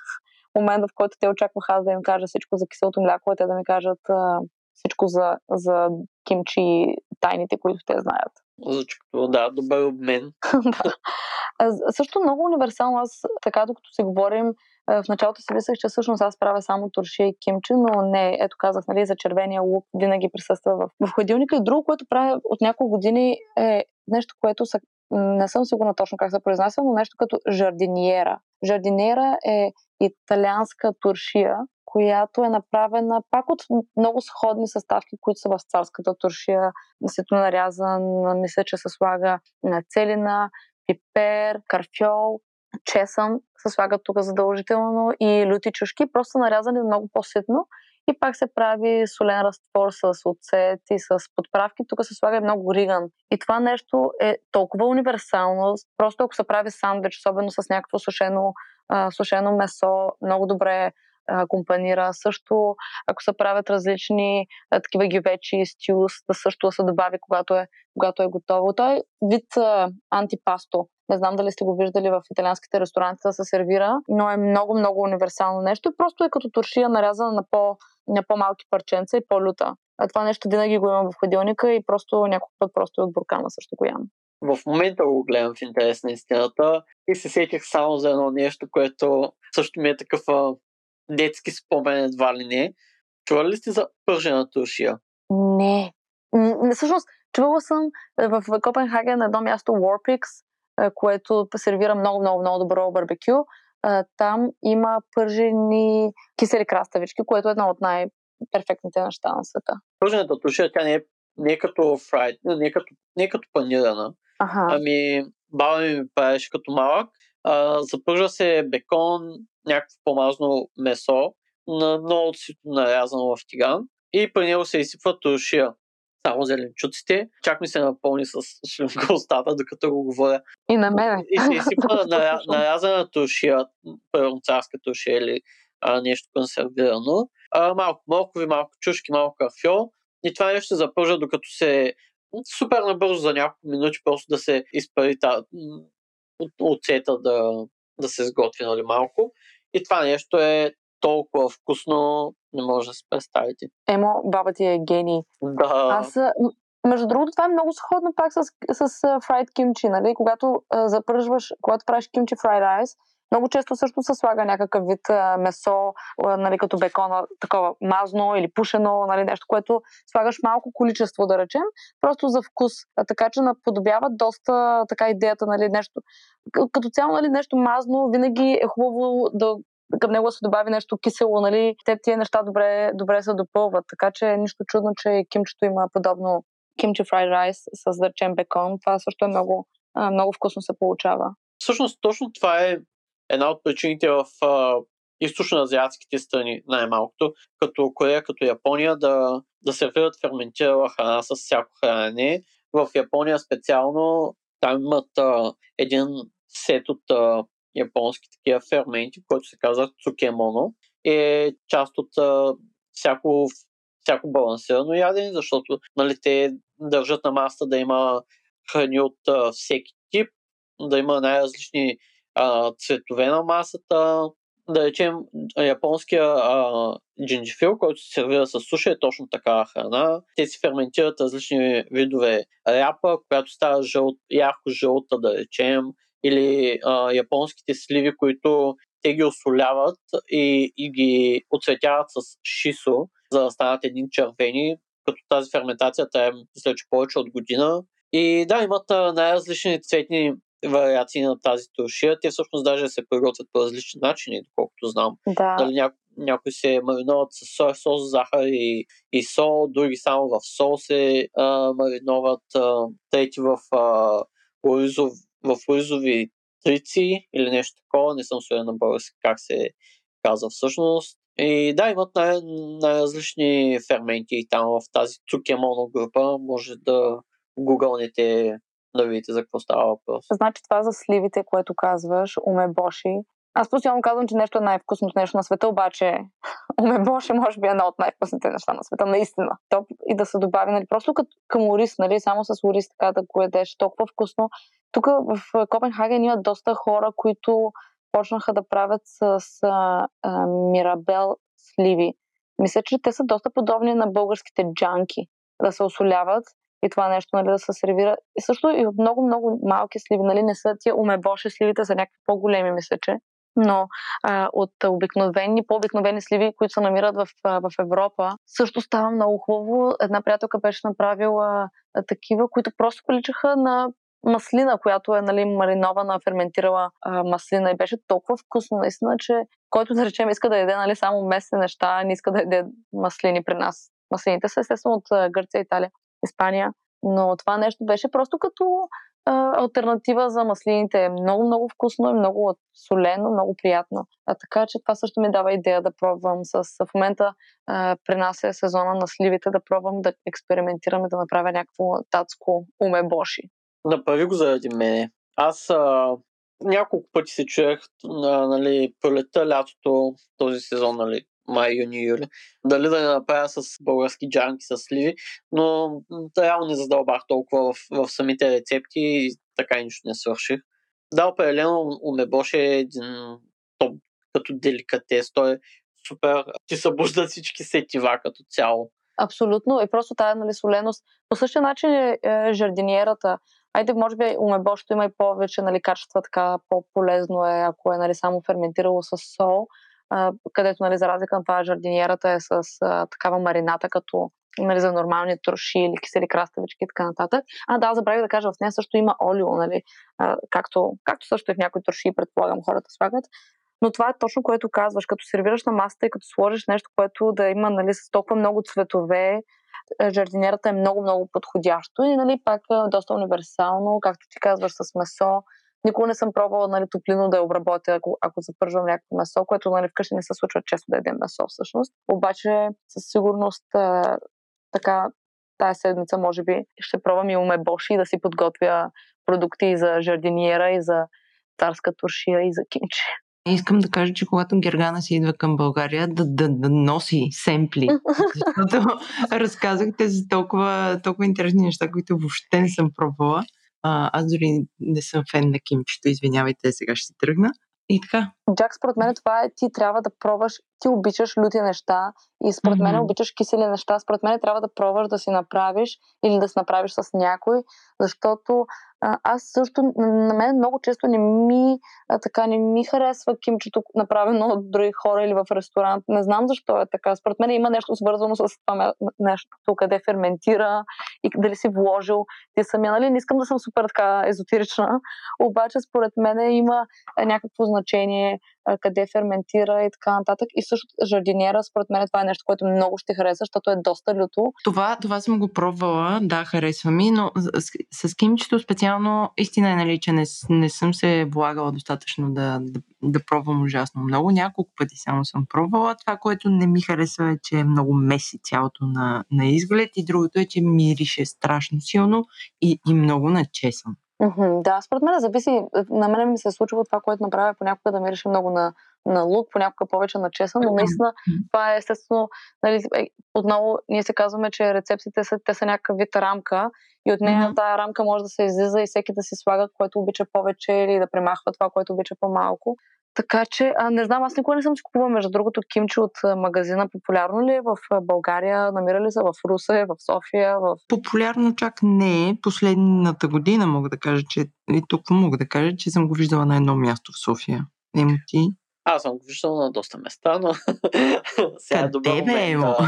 момент, в който те очакваха аз да им кажа всичко за киселото мляко, и те да ми кажат а, всичко за, за кимчи и тайните, които те знаят. Звучи да, добър обмен. (laughs) Също много универсално. Аз така, докато си говорим, в началото си мислех, че всъщност аз правя само туршия и кимчи, но не, ето казах, нали, за червения лук винаги присъства в, в хладилника. И друго, което правя от няколко години е нещо, което са, не съм сигурна точно как се произнася, но нещо като жардиниера. Жардиниера е италианска туршия, която е направена пак от много сходни съставки, които са в царската туршия. Насето нарязан, мисля, че се слага на целина, пипер, карфьол, чесън се слагат тук задължително и люти чушки, просто нарязани много по-ситно и пак се прави солен разтвор с оцет и с подправки. Тук се слага много риган. И това нещо е толкова универсално. Просто ако се прави сандвич, особено с някакво сушено, а, сушено месо, много добре компанира. Също, ако се правят различни а, такива гивечи, стюс, да също да се добави, когато е, когато е готово. Той е вид а, антипасто. Не знам дали сте го виждали в италианските ресторанти да се сервира, но е много, много универсално нещо. Просто е като туршия нарязана на, по, на по-малки парченца и по-люта. А това нещо винаги го имам в хладилника и просто няколко път просто и от буркана също го ям. В момента го гледам в интерес на истината и се сетих само за едно нещо, което също ми е такъв детски спомен едва ли не. Чували ли сте за пържена туршия? Не. Всъщност, чувала съм е, в Копенхаген на едно място Warpix, е, което сервира много, много, много добро барбекю. Е, там има пържени кисели краставички, което е едно от най-перфектните неща на света. Пържената туршия, тя не е, не е като фрайд, не е като, не е като панирана. Ага. Ами, баба ми ми правеше като малък. А, запържа се бекон, някакво по-мазно месо, на много сито нарязано в тиган и при него се изсипва туршия. Само зеленчуците. Чак ми се напълни с (laughs) устата, докато го говоря. И на мен. И се изсипва (laughs) наря, нарязана туршия, първо царска туршия или а, нещо консервирано. А, малко моркови, малко чушки, малко кафьол. И това нещо се запържа, докато се супер набързо за няколко минути просто да се изпари оцета да, да се сготви нали, малко. И това нещо е толкова вкусно, не може да се представите. Емо, баба ти е гений. Да. Аз, между другото, това е много сходно пак с, с, с fried kimchi, нали? Когато а, запържваш, когато правиш kimchi fried rice, Много често също се слага някакъв вид месо, нали, като бекона, такова мазно или пушено, нали, нещо, което слагаш малко количество, да речем, просто за вкус. А, така че наподобява доста така идеята, нали, нещо. Като цяло, нали, нещо мазно, винаги е хубаво да към него се добави нещо кисело, нали, те тия неща добре, добре се допълват. Така че е нищо чудно, че кимчето има подобно кимчи фрайд райс с, да речем, бекон. Това също е много, много вкусно се получава. Всъщност, точно това е една от причините в източно-азиатските страни, най-малкото, като Корея, като Япония, да, да сервират ферментирала храна с всяко хранене. В Япония специално там имат а, един сет от а, японски такива ферменти, който се казва цукемоно. Е част от а, всяко, всяко балансирано ядене, защото нали, те държат на маста да има храни от а, всеки тип, да има най-различни а, цветове на масата. Да речем, японския а, джинджифил, който се сервира с суша, е точно такава храна. Те си ферментират различни видове ряпа, която става жълт, ярко жълта, да речем, или а, японските сливи, които те ги осоляват и, и ги оцветяват с шисо, за да станат един червени, като тази ферментация е, че повече от година. И да, имат най-различни цветни вариации на тази туршия. Те всъщност даже се приготвят по различни начини, доколкото знам. Да. Дали ня... някои се мариноват с соя сос, захар и, и сол, други само в сол се а, мариноват, а, трети в, а, оризов, в оризови трици или нещо такова. Не съм сигурен на български как се казва всъщност. И да, имат най- най-различни ферменти и там в тази цукемоно група може да гугълнете да видите за какво става въпрос. Значи това за сливите, което казваш, умебоши. Аз постоянно казвам, че нещо е най-вкусното нещо на света, обаче (laughs) умебоши може би е едно от най-вкусните неща на света, наистина. Топ и да се добави, нали, просто като към ориз, нали, само с ориз така да го едеш толкова вкусно. Тук в Копенхаген има доста хора, които почнаха да правят с а, а, мирабел сливи. Мисля, че те са доста подобни на българските джанки. Да се осоляват и това нещо нали, да се сервира. И също и от много-много малки сливи. Нали, не са тия умебоши сливите, са някакви по-големи, мисля, че. Но а, от обикновени, по-обикновени сливи, които се намират в, в Европа, също става много хубаво. Една приятелка беше направила а, такива, които просто приличаха на маслина, която е нали, маринована, ферментирала а, маслина и беше толкова вкусно, наистина, че който да речем иска да яде нали, само местни неща, не иска да яде маслини при нас. Маслините са естествено от Гърция, Италия. Испания. Но това нещо беше просто като а, альтернатива за маслините. Много, много вкусно и много солено, много приятно. А, така че това също ми дава идея да пробвам с... В момента а, при нас е сезона на сливите, да пробвам да експериментирам и да направя някакво татско умебоши. Направи го заради мене. Аз а, няколко пъти се чуех нали, пролета, лятото, този сезон, нали, май, юни, юли. Дали да не направя с български джанки, с сливи, но реално не задълбах толкова в, в самите рецепти и така и нищо не свърших. Да, определено умебош е един топ като деликатес. Той е супер. Ти събуждат всички сетива като цяло. Абсолютно. И просто тази нали, соленост. По същия начин е, е жардиниерата. Айде, може би умебошето има и повече нали, качества, така по-полезно е, ако е нали, само ферментирало с сол където, нали, за разлика на това, жардиньерата е с а, такава марината, като нали, за нормални троши или кисели краставички и така нататък. А, да, забравих да кажа, в нея също има олио, нали, а, както, както също и в някои троши, предполагам, хората слагат. Но това е точно което казваш, като сервираш на масата и като сложиш нещо, което да има нали, с толкова много цветове, жардинерата е много-много подходящо и нали, пак е доста универсално, както ти казваш, с месо, Никога не съм пробвала нали, топлино да я обработя, ако, ако запържвам някакво месо, което нали, вкъщи не се случва често да ядем месо всъщност. Обаче със сигурност а, така тази седмица може би ще пробвам и умебоши да си подготвя продукти и за жардиниера, и за царска туршия, и за кимче. Искам да кажа, че когато Гергана си идва към България, да, да, да носи семпли. (laughs) Защото разказахте за толкова, толкова интересни неща, които въобще не съм пробвала. А, аз дори не съм фен на кимчето, извинявайте, сега ще си тръгна. И така. Джак, според мен това е, ти трябва да пробваш, ти обичаш люти неща и според mm-hmm. мен обичаш кисели неща. Според мен трябва да пробваш да си направиш или да си направиш с някой, защото аз също, на мен много често не ми, а, така, не ми харесва кимчето, направено от други хора или в ресторант. Не знам защо е така. Според мен има нещо свързано с това нещо, къде ферментира и дали си вложил ти самия. Нали? Не искам да съм супер така езотерична, обаче според мен има някакво значение къде ферментира и така нататък. И също жардинера, според мен това е нещо, което много ще хареса, защото е доста люто. Това, това съм го пробвала, да, харесва ми, но с, с кимчето специално истина е, нали, че не, не съм се влагала достатъчно да, да, да пробвам ужасно много. Няколко пъти само съм пробвала. Това, което не ми харесва е, че е много меси цялото на, на изглед и другото е, че мирише страшно силно и, и много начесвам. Mm-hmm, да, според мен зависи. На мен ми се е случва това, което направя понякога да мирише много на, на лук, понякога повече на чесън, но наистина това е естествено. Нали, е, отново ние се казваме, че рецептите са, те са някакъв вид рамка и от нея mm-hmm. тази рамка може да се излиза и всеки да си слага, което обича повече или да премахва това, което обича по-малко. Така че, а, не знам, аз никога не съм си купувала, между другото, кимчи от магазина. Популярно ли е в България? Намира ли се в Русе, в София? В... Популярно чак не е. Последната година мога да кажа, че и тук мога да кажа, че съм го виждала на едно място в София. Емо ти? Аз съм го виждал на доста места, но (laughs) сега е добър момент. А,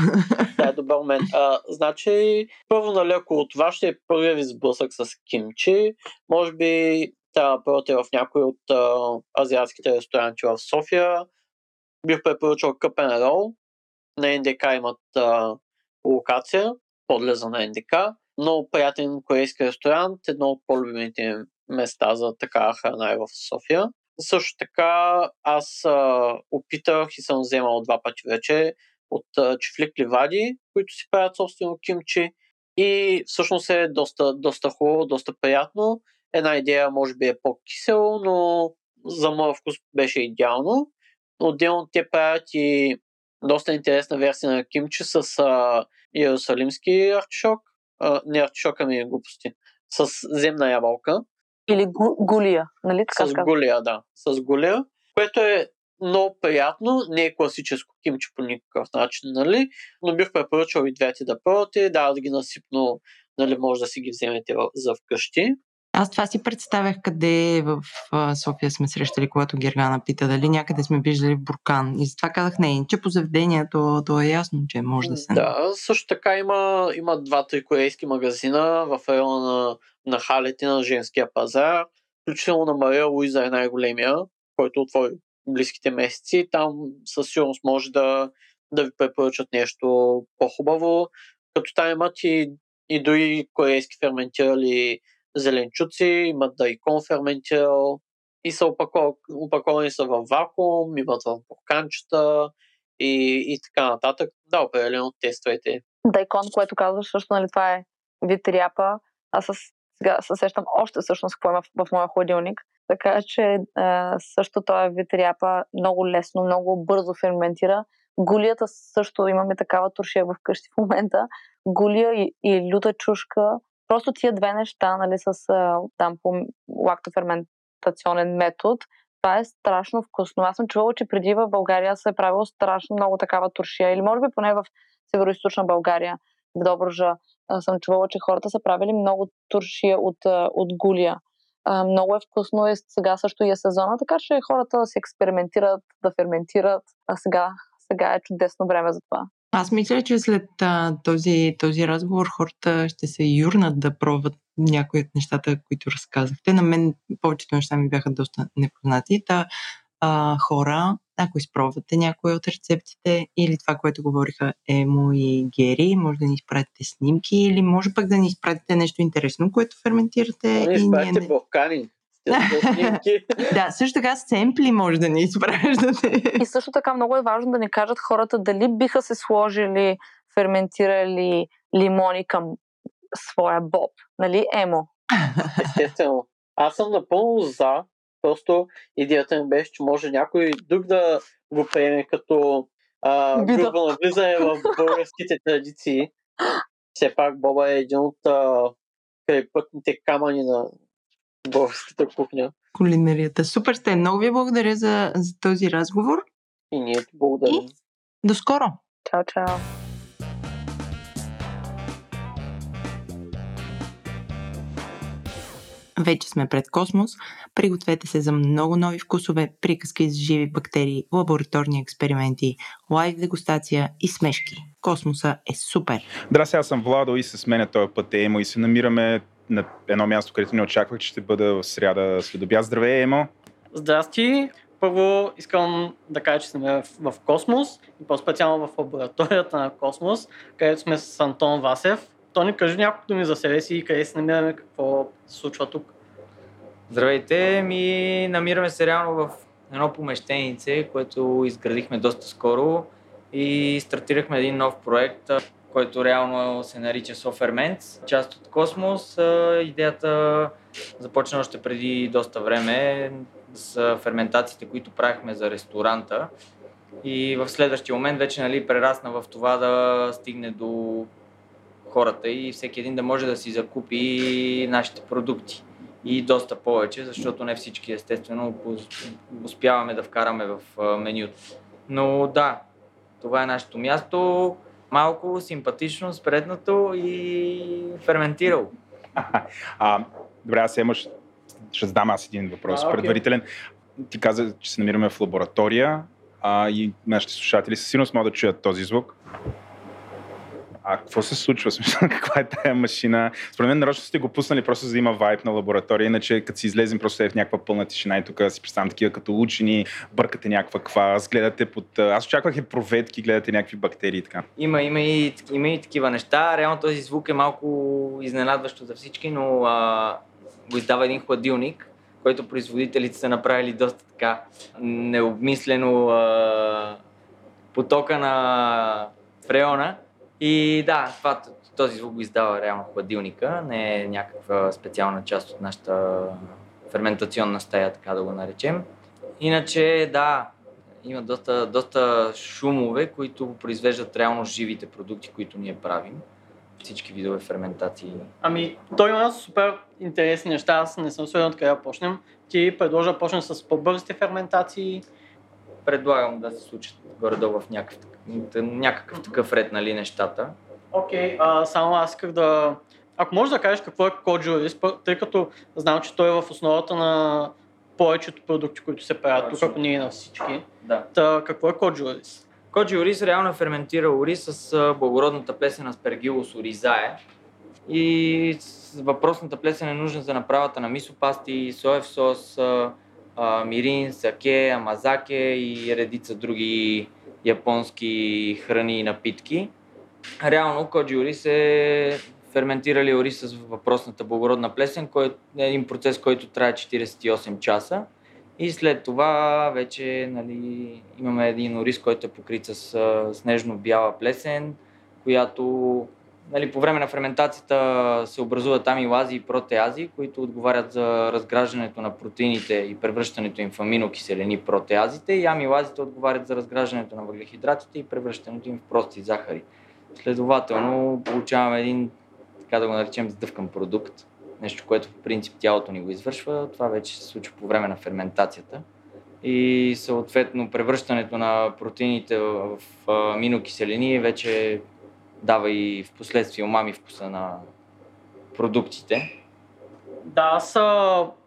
сега е добър момент. А, значи, първо, нали, ако това ще е първият ви сблъсък с кимчи, може би трябва да пробвате в някои от а, азиатските ресторанти в София. Бих препоръчал къпен рол. На НДК имат а, локация, подлеза на НДК. Много приятен корейски ресторант, едно от по-любимите места за такава храна е в София. Също така аз а, опитах и съм вземал два пъти вече от а, чифлик ливади, които си правят собствено кимчи и всъщност е доста, доста хубаво, доста приятно. Една идея може би е по-кисело, но за моя вкус беше идеално. Отделно те правят и доста интересна версия на кимчи с а, иерусалимски артишок. А, не артишок, ами глупости. С земна ябълка. Или гу, гулия, нали така? С гулия, да. С гулия, което е много приятно, не е класическо кимчи по никакъв начин, нали? Но бих препоръчал и двете да пробвате, да, да ги насипно, нали, може да си ги вземете за вкъщи. Аз това си представях къде в София сме срещали, когато Гергана пита дали някъде сме виждали в Буркан. И затова казах не, че по заведението то е ясно, че може да се. Да, също така има, има два-три корейски магазина в района на, на халите на женския пазар. Включително на Мария Луиза е най-големия, който отвори близките месеци. Там със сигурност може да, да ви препоръчат нещо по-хубаво. Като там имат и, и дори корейски ферментирали зеленчуци, имат да икон ферментирал и са опаковани, са в вакуум, имат в бурканчета и, и така нататък. Да, определено тествайте. Дайкон, което казваш, също, нали, това е вид ряпа. Аз с, сега се сещам още всъщност какво има в, в моя хладилник. Така че а, също този вид ряпа много лесно, много бързо ферментира. Голията също имаме такава туршия в къщи в момента. Голия и, и люта чушка Просто тия две неща, нали, с там по лактоферментационен метод, това е страшно вкусно. Аз съм чувала, че преди в България се е правило страшно много такава туршия. Или може би поне в северо България, в Доброжа, съм чувала, че хората са правили много туршия от, от гулия. Много е вкусно и сега също и е сезона, така че хората да се експериментират, да ферментират. А сега, сега е чудесно време за това. Аз мисля, че след а, този, този разговор хората ще се юрнат да пробват някои от нещата, които разказахте. На мен повечето неща ми бяха доста непознати. Та, а, хора, ако изпробвате някои от рецептите или това, което говориха Емо и Гери, може да ни изпратите снимки или може пък да ни изпратите нещо интересно, което ферментирате. Не, и ние не... (laughs) Да, също така семпли може да ни изпращате. И също така много е важно да ни кажат хората дали биха се сложили, ферментирали лимони към своя боб. Нали, Емо? Естествено. Аз съм напълно за. Просто идеята ми беше, че може някой друг да го приеме като а, грубо навлизане в българските традиции. Все пак Боба е един от крайпътните камъни на българската кухня. Кулинарията. Супер сте. Много ви благодаря за, за този разговор. И ние ти благодарим. И до скоро. Чао, чао. Вече сме пред космос. Пригответе се за много нови вкусове, приказки с живи бактерии, лабораторни експерименти, лайв дегустация и смешки. Космоса е супер! Здрасти, аз съм Владо и с мен този път е Емо и се намираме на едно място, където не очаквах, че ще бъда в сряда следобя. Здравей, Емо! Здрасти! Първо искам да кажа, че сме в, в Космос и по-специално в лабораторията на Космос, където сме с Антон Васев. Тони, кажи няколко думи за себе си и къде се намираме, какво се случва тук. Здравейте, ми намираме се реално в едно помещенице, което изградихме доста скоро и стартирахме един нов проект, който реално се нарича Soferments, част от Космос. Идеята започна още преди доста време с ферментациите, които правихме за ресторанта. И в следващия момент вече нали, прерасна в това да стигне до хората и всеки един да може да си закупи нашите продукти. И доста повече, защото не всички естествено успяваме да вкараме в менюто. Но да, това е нашето място. Малко, симпатично, спреднато и ферментирало. (laughs) А, добре, аз имаш, ще задам аз един въпрос а, okay. предварителен. Ти каза, че се намираме в лаборатория а, и нашите слушатели със сигурност могат да чуят този звук а какво се случва? (laughs) Смисъл, каква е тая машина? Според мен нарочно сте го пуснали просто за да има вайб на лаборатория, иначе като си излезем просто е в някаква пълна тишина и тук си представям такива като учени, бъркате някаква квас, гледате под... Аз очаквах и проветки, гледате някакви бактерии и така. Има, има, и, има и такива неща. Реално този звук е малко изненадващо за всички, но а, го издава един хладилник, който производителите са направили доста така необмислено а, потока на фреона и да, това, този звук го издава реално хладилника, не е някаква специална част от нашата ферментационна стая, така да го наречем. Иначе, да, има доста, доста шумове, които произвеждат реално живите продукти, които ние правим. Всички видове ферментации. Ами, той има супер интересни неща. Аз не съм сигурен откъде да почнем. Ти предложа да почнем с по-бързите ферментации. Предлагам да се случат горе-долу в някакъв някакъв такъв ред, нали, нещата. Окей, okay, само аз исках да... Ако можеш да кажеш какво е CodeJuris, тъй като знам, че той е в основата на повечето продукти, които се правят тук, ако не е на всички. Да. Та, какво е CodeJuris? CodeJuris реално е ферментира ориз с благородната плесен Aspergillus oryzae. И въпросната плесен е нужна за направата на мисопасти, соев сос, мирин, саке, амазаке и редица други японски храни и напитки. Реално коджи ориз е ферментирали ориз с въпросната благородна плесен, който е един процес, който трае 48 часа. И след това вече нали, имаме един ориз, който е покрит с снежно-бяла плесен, която нали, по време на ферментацията се образуват амилази и протеази, които отговарят за разграждането на протеините и превръщането им в аминокиселени протеазите и амилазите отговарят за разграждането на въглехидратите и превръщането им в прости захари. Следователно получаваме един, така да го наречем, сдъвкан продукт, нещо, което в принцип тялото ни го извършва. Това вече се случва по време на ферментацията и съответно превръщането на протеините в аминокиселени вече дава и в последствие умами вкуса на продуктите. Да, аз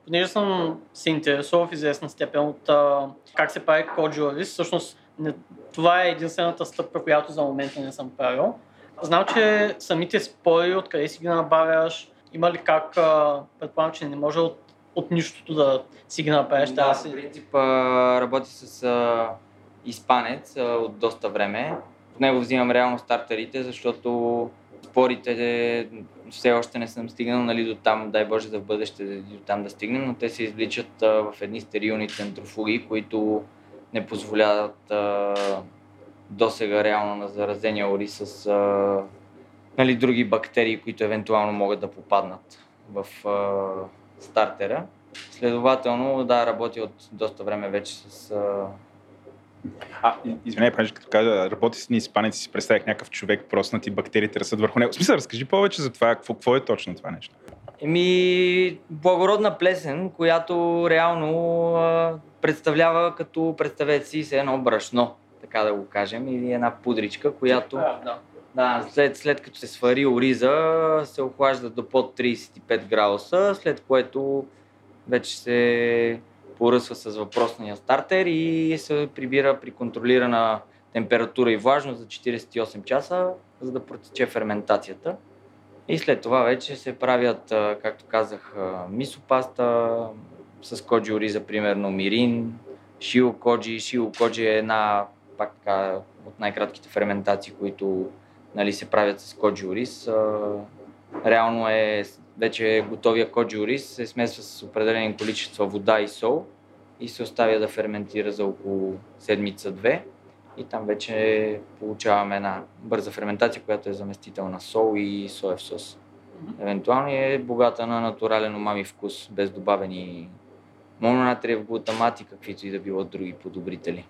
понеже съм се интересувал в известна степен от а, как се прави код всъщност не, това е единствената стъпка, която за момента не съм правил. Знам, че самите спори, откъде си ги набавяш, има ли как, а, предполагам, че не може от, от нищото да си ги направиш. Да, в принцип работи с а, испанец а, от доста време от него взимам реално стартерите, защото спорите все още не съм стигнал нали, до там, дай Боже за в бъдеще до там да стигнем, но те се извличат а, в едни стерилни центрофуги, които не позволяват а, досега реално на заразения ори с а, нали, други бактерии, които евентуално могат да попаднат в а, стартера. Следователно, да, работи от доста време вече с а, а, извиняй, понеже като каза, работи с ни испанеци, си представях някакъв човек, проснати бактериите растат върху него. В смисъл, разкажи повече за това, какво, какво е точно това нещо? Еми, благородна плесен, която реално а, представлява като представете си се едно брашно, така да го кажем, или една пудричка, която... Да, да. Да, след, след като се свари ориза, се охлажда до под 35 градуса, след което вече се поръсва с въпросния стартер и се прибира при контролирана температура и влажност за 48 часа, за да протече ферментацията. И след това вече се правят, както казах, мисопаста с коджи ориза, примерно мирин, шио коджи. Шио коджи е една, пак така, от най-кратките ферментации, които нали, се правят с коджи ориз. Реално е вече готовия коджи ориз, се смесва с определени количества вода и сол и се оставя да ферментира за около седмица-две. И там вече получаваме една бърза ферментация, която е заместител на сол и соев сос. Евентуално е богата на натурален умами вкус, без добавени мононатриев глутамат и каквито и да било други подобрители.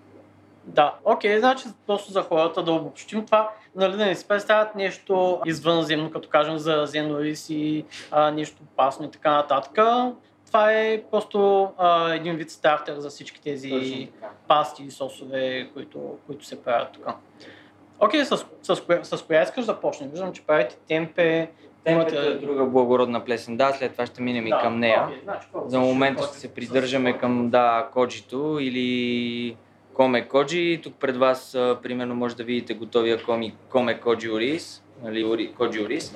Да, окей, значи просто за хората да обобщим това, нали, да не си представят нещо извънземно, като кажем за зенорис и а, нещо опасно и така нататък. Това е просто а, един вид стартер за всички тези пасти и сосове, които, които се правят тук. Окей, с, с, с, с коя искаш да почнем? Виждам, че правите темпе, Темпето е друга благородна плесен. Да, след това ще минем да, и към нея. Okay, значи, За момента ще се придържаме към да, коджито или Коме Коджи. Тук пред вас, а, примерно, може да видите готовия коми, Коме Коджи Ориз. Нали, Коджи Ориз.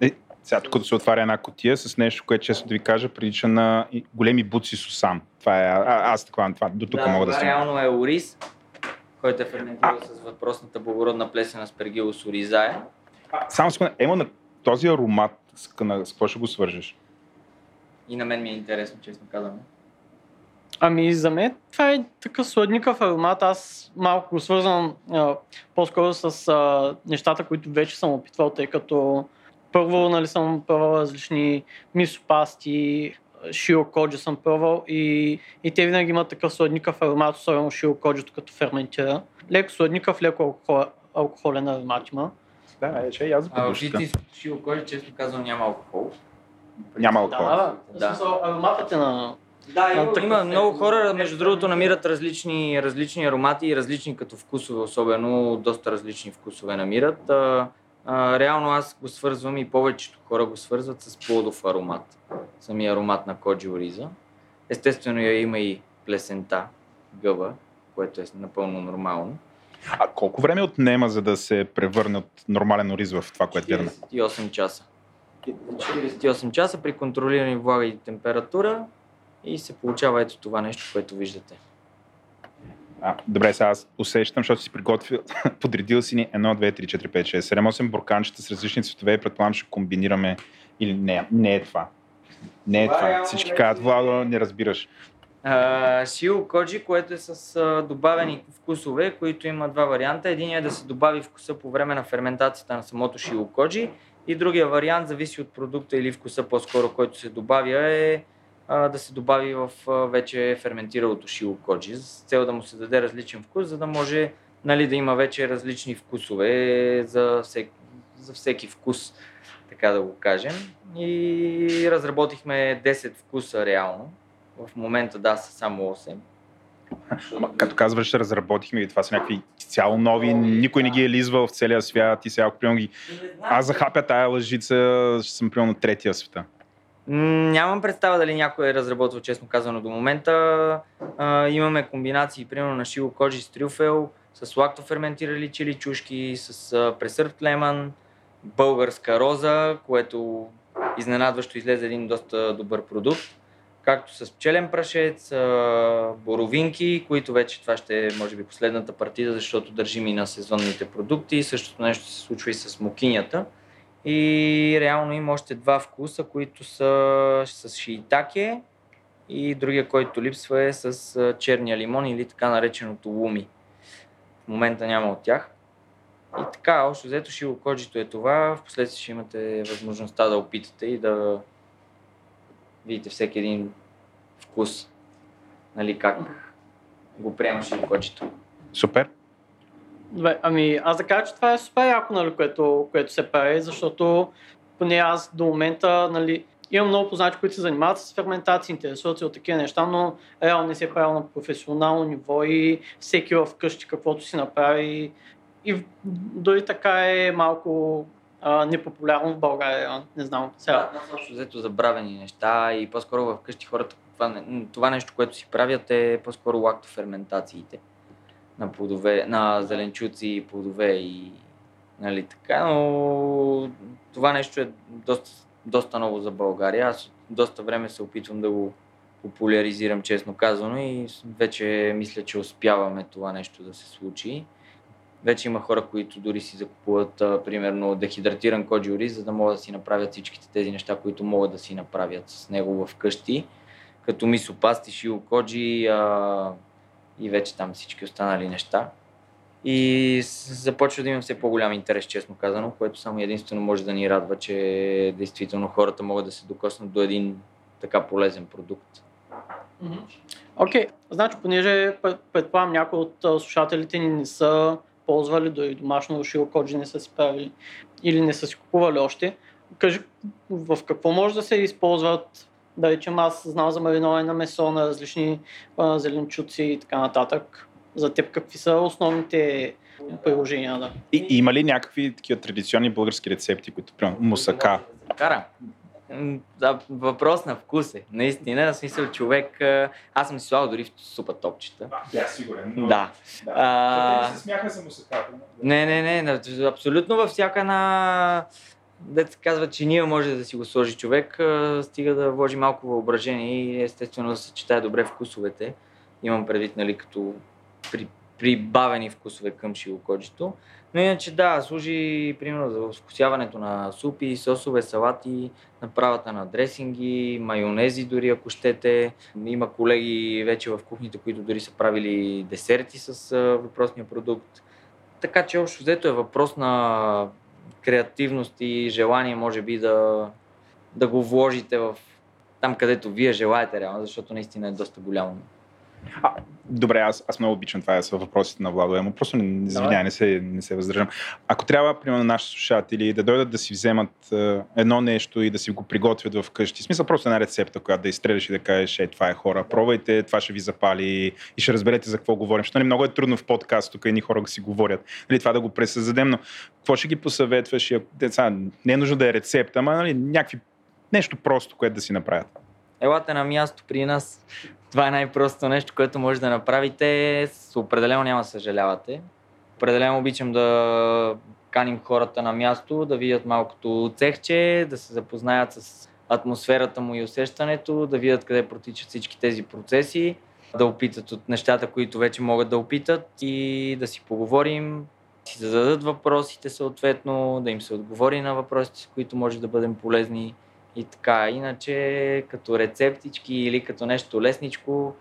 Е, сега тук да се отваря една котия с нещо, което често да ви кажа, прилича на големи буци сусам. Това е, а, аз такова, това, до тук да, мога да стигна. реално е ориз, който е ферментирал с въпросната благородна плесена аспергилус оризае. Само секунда, ема на този аромат, с, с какво ще го свържеш? И на мен ми е интересно, честно казвам. Ами за мен това е такъв сладникъв аромат. Аз малко го свързвам а, по-скоро с а, нещата, които вече съм опитвал, тъй като първо нали, съм пробвал различни мисопасти, шио коджи съм пробвал и, и те винаги имат такъв сладникъв аромат, особено шио коджито като ферментира. Леко сладникъв, леко алкохол, алкохолен аромат има. Да, е, че и аз А шио коджи, често казвам, няма алкохол. Няма алкохол. Да, да. да. Смисъл, ароматът е на да, има, а, има много хора, между другото, намират различни, различни аромати и различни като вкусове, особено доста различни вкусове намират. А, а, реално аз го свързвам и повечето хора го свързват с плодов аромат. Самия аромат на коджи ориза. Естествено я има и плесента, гъба, което е напълно нормално. А колко време отнема, за да се превърне от нормален ориз в това, което гледаме? 48 часа. 48 часа при контролирани влага и температура и се получава ето това нещо, което виждате. А, добре, сега аз усещам, защото си приготвил, (laughs) подредил си ни 1, 2, 3, 4, 5, 6, 7, 8 бурканчета с различни цветове и предполагам, ще комбинираме или не, не е това. Не е това. това. Всички казват, Владо, не разбираш. Шио коджи, което е с а, добавени вкусове, които има два варианта. Единият е да се добави вкуса по време на ферментацията на самото шио коджи и другия вариант, зависи от продукта или вкуса по-скоро, който се добавя, е а, да се добави в а, вече ферментиралото шило коджи, с цел да му се даде различен вкус, за да може нали, да има вече различни вкусове за, всек, за всеки вкус, така да го кажем. И разработихме 10 вкуса реално. В момента да, са само 8. Ама, като казваш, разработихме и това са някакви цяло нови, никой не ги е лизвал в целия свят и сега, ако ги... Аз захапя тая лъжица, ще съм примерно третия света. Нямам представа дали някой е разработвал, честно казано, до момента. А, имаме комбинации, примерно на шило коджи с трюфел, с лактоферментирали чили чушки, с а, пресърт леман, българска роза, което изненадващо излезе един доста добър продукт, както с пчелен прашец, а, боровинки, които вече това ще е, може би, последната партида, защото държим и на сезонните продукти. Същото нещо се случва и с мокинята. И реално има още два вкуса, които са с шиитаке и другия, който липсва е с черния лимон или така нареченото луми. В момента няма от тях. И така, още взето шилокоджито е това. Впоследствие ще имате възможността да опитате и да видите всеки един вкус. Нали, как го приема шилокоджито. Супер. Добре, ами аз да кажа, че това е супер яко, нали, което, което се прави, защото поне аз до момента нали, имам много познати, които се занимават с ферментация, интересуват се от такива неща, но реално не се е правил на професионално ниво и всеки в къщи каквото си направи и дори така е малко а, непопулярно в България. Не знам. Сега. Да, са взето забравени неща и по-скоро вкъщи хората това, това нещо, което си правят е по-скоро лактоферментациите на плодове, на зеленчуци, плодове и нали така, но това нещо е доста, доста ново за България. Аз доста време се опитвам да го популяризирам, честно казано, и вече мисля, че успяваме това нещо да се случи. Вече има хора, които дори си закупуват, а, примерно, дехидратиран коджи ориз, за да могат да си направят всичките тези неща, които могат да си направят с него вкъщи, като мисопасти, шио коджи а, и вече там всички останали неща. И започва да имам все по-голям интерес, честно казано, което само единствено може да ни радва, че действително хората могат да се докоснат до един така полезен продукт. Окей, okay. значи, понеже предполагам някои от слушателите ни не са ползвали, дори домашно широкоджи не са си правили или не са си купували още, кажи в какво може да се използват да речем аз знам за мариноване на месо, на различни а, зеленчуци и така нататък. За теб какви са основните приложения? Да? И, има ли някакви такива традиционни български рецепти, които примерно мусака? Кара. Да, въпрос на вкус е. Наистина, в смисъл човек... Аз съм си слагал дори в супа топчета. Да, сигурен. Но... Да. да. А... се смяха за мусаката. Не, не, не. Абсолютно във всяка една... Се казва, че ние може да си го сложи човек, стига да вложи малко въображение и естествено да съчетае добре вкусовете. Имам предвид, нали, като при, прибавени вкусове към шилокоджито. Но иначе да, служи примерно за вкусяването на супи, сосове, салати, направата на дресинги, майонези дори ако щете. Има колеги вече в кухните, които дори са правили десерти с въпросния продукт. Така че общо взето е въпрос на креативност и желание, може би, да, да го вложите в там, където вие желаете реално, защото наистина е доста голямо а, добре, аз, аз много обичам това са въпросите на Владо Емо. Просто не, извиняй, не се, не се въздържам. Ако трябва, примерно, нашите слушатели да дойдат да си вземат е, едно нещо и да си го приготвят в къщи, смисъл просто една рецепта, която да изстреляш и да кажеш, е, това е хора, пробвайте, това ще ви запали и ще разберете за какво говорим. Защото нали, много е трудно в подкаст, тук едни хора да си говорят. Нали, това да го пресъздадем, но какво ще ги посъветваш? Деца, не е нужно да е рецепта, ама нали, някакви нещо просто, което да си направят. Елате на място при нас. Това е най-простото нещо, което може да направите. Определено няма да съжалявате. Определено обичам да каним хората на място, да видят малкото цехче, да се запознаят с атмосферата му и усещането, да видят къде протичат всички тези процеси, да опитат от нещата, които вече могат да опитат и да си поговорим, да си зададат въпросите съответно, да им се отговори на въпросите, с които може да бъдем полезни и така, иначе като рецептички или като нещо лесничко,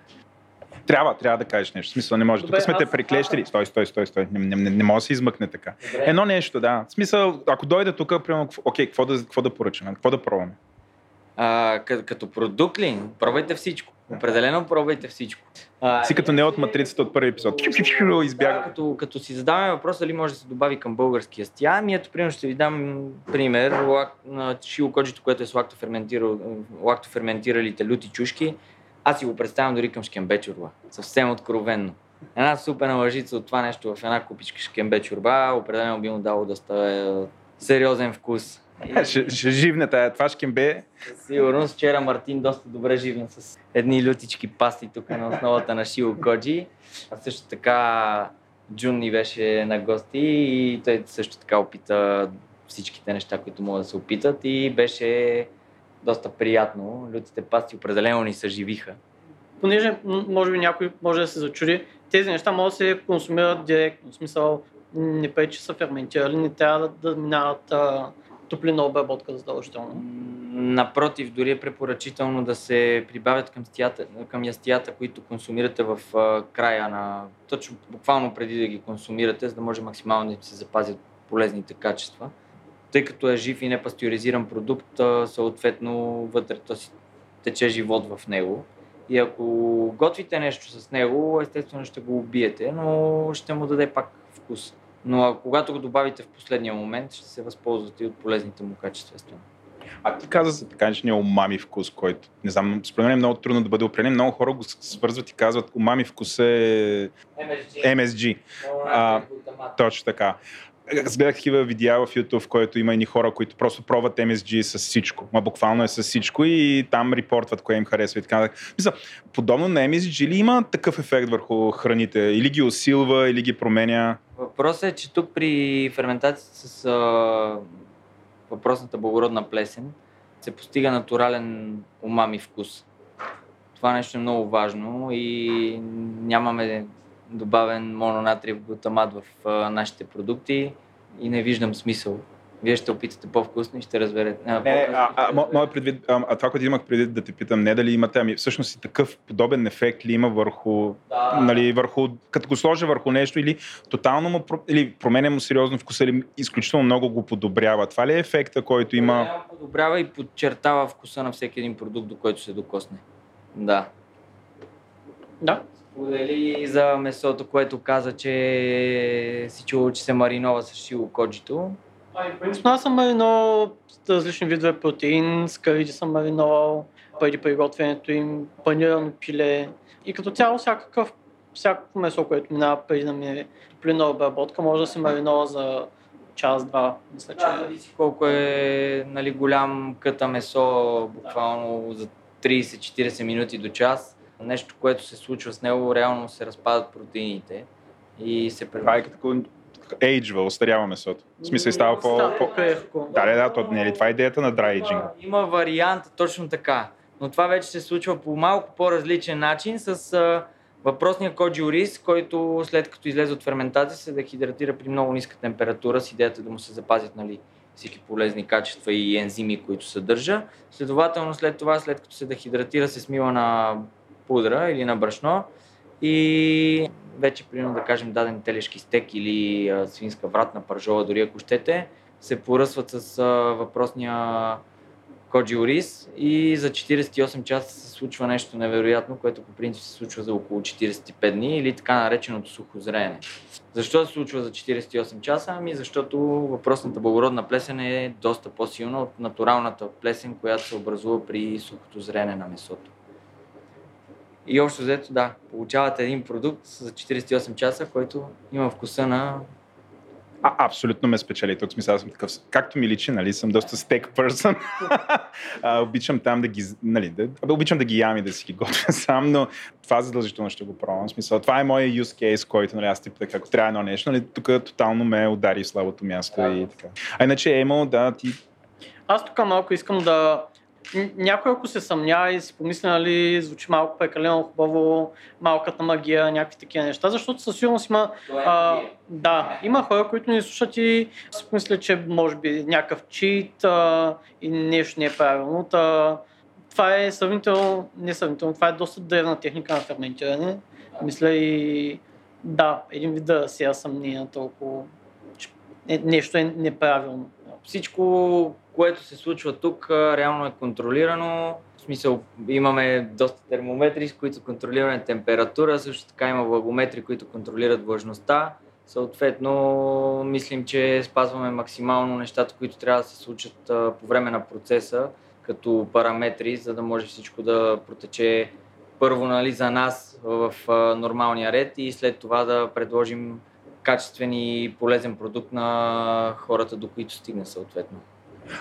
трябва, трябва да кажеш нещо. В смисъл, не може. Добре, Тук сме те приклещили. Стой, стой, стой, стой. Не, не, не, не може да се измъкне така. Добре. Едно нещо, да. В смисъл, ако дойде тук, примерно, окей, какво да, какво да поръчаме? Какво да пробваме? А, като, като продукт ли? Пробвайте всичко. Определено пробвайте всичко. А, си като не от матрицата от първи епизод. Избяга. Като, като си задаваме въпроса дали може да се добави към българския стя, ами ето примерно ще ви дам пример на шилокоджито, което е с лактоферментиралите люти чушки. Аз си го представям дори към шкембе чурба. Съвсем откровенно. Една супер лъжица от това нещо в една купичка шкембе чурба, определено би му дало да става сериозен вкус. Ще, ще живне тая това шкембе. Сигурно вчера Мартин доста добре живна с едни лютички пасти тук на основата на Шио Коджи. А също така Джун ни беше на гости и той също така опита всичките неща, които могат да се опитат и беше доста приятно. Лютите пасти определено ни съживиха. Понеже, може би някой може да се зачуди, тези неща могат да се консумират директно. В смисъл, не пре, че са ферментирали, не трябва да, да минават а, топлина обработка задължително. Напротив, дори е препоръчително да се прибавят към, стията, към ястията, които консумирате в края на... Точно буквално преди да ги консумирате, за да може максимално да се запазят полезните качества. Тъй като е жив и непастеризиран продукт, съответно вътре то си тече живот в него. И ако готвите нещо с него, естествено ще го убиете, но ще му даде пак вкус. Но когато го добавите в последния момент, ще се възползвате и от полезните му качества. А ти каза за така наречения умами вкус, който не знам, според мен е много трудно да бъде определен. Много хора го свързват и казват, умами вкус е MSG. MSG. А, точно така. Аз гледах такива видеа в YouTube, в който има и хора, които просто пробват MSG с всичко. Ма буквално е с всичко и там репортват кое им харесва и така нататък. Мисля, подобно на MSG ли има такъв ефект върху храните? Или ги усилва, или ги променя? Въпросът е, че тук при ферментацията с а, въпросната благородна плесен се постига натурален умами вкус. Това нещо е много важно и нямаме добавен мононатриев глутамат в а, нашите продукти и не виждам смисъл. Вие ще опитате по-вкусно и ще разберете. А, Не, а, а, мо- моят предвид, а, а това, което имах предвид да те питам, не дали имате, ами всъщност и такъв подобен ефект ли има върху, Да. нали, върху, като го сложа върху нещо или тотално му, или променя му сериозно вкуса или изключително много го подобрява. Това ли е ефекта, който има? Подобрява и подчертава вкуса на всеки един продукт, до който се докосне. Да. Да. Сподели и за месото, което каза, че си чул, че се маринова с шило коджито. Принципно аз съм мариновал различни видове протеин, с кариджи съм мариновал преди приготвянето им, панирано пиле и като цяло всякакъв, всяко месо, което минава преди да ми е топлина обработка, може да се маринова за час-два. Мисля, че Да, зависи колко е нали, голям къта месо, буквално за 30-40 минути до час. Нещо, което се случва с него, реално се разпадат протеините и се Това е като ейджва, остарява месото. В смисъл става по... Става по... по-крехко. Да, да, да, то не е ли това е идеята на dry aging? Има, има вариант точно така, но това вече се случва по малко по-различен начин с а, въпросния коджи ориз, който след като излезе от ферментация се дехидратира при много ниска температура с идеята да му се запазят нали, всички полезни качества и ензими, които съдържа. Следователно след това, след като се дехидратира, се смива на пудра или на брашно и вече, примерно да кажем, даден телешки стек или а, свинска вратна пържола, дори ако щете, се поръсват с а, въпросния коджи ориз и за 48 часа се случва нещо невероятно, което по принцип се случва за около 45 дни или така нареченото сухозреене. Защо се случва за 48 часа? Ами защото въпросната благородна плесен е доста по-силна от натуралната плесен, която се образува при сухото зреене на месото. И общо взето, да, получавате един продукт за 48 часа, който има вкуса на А, абсолютно ме спечели. Тук смисъл, аз съм такъв. Както ми личи, нали, съм доста стек person. (laughs) а, обичам там да ги, нали, да, абе, обичам да ги ям и да си ги готвя (laughs) сам, но това задължително ще го пробвам. Смисъл, това е моят use case, който, нали, аз тип така, ако трябва едно нещо, нали, тук тотално ме удари в слабото място и така. А иначе, Емо, да, ти Аз тук малко искам да... Някой ако се съмня и си помисля, нали, звучи малко прекалено хубаво, малката магия, някакви такива неща, защото със сигурност има... А, да, има хора, които ни слушат и си помислят, че може би някакъв чит а, и нещо не е правилно. Та, това е сравнително, не сравнително, това е доста древна техника на ферментиране. Мисля и да, един вид да сея съмненията около че е- нещо е неправилно. Всичко, което се случва тук, реално е контролирано. В смисъл, имаме доста термометри, с които контролираме температура, също така има влагометри, които контролират влажността. Съответно, мислим, че спазваме максимално нещата, които трябва да се случат по време на процеса, като параметри, за да може всичко да протече първо нали, за нас в нормалния ред и след това да предложим качествен и полезен продукт на хората, до които стигне съответно.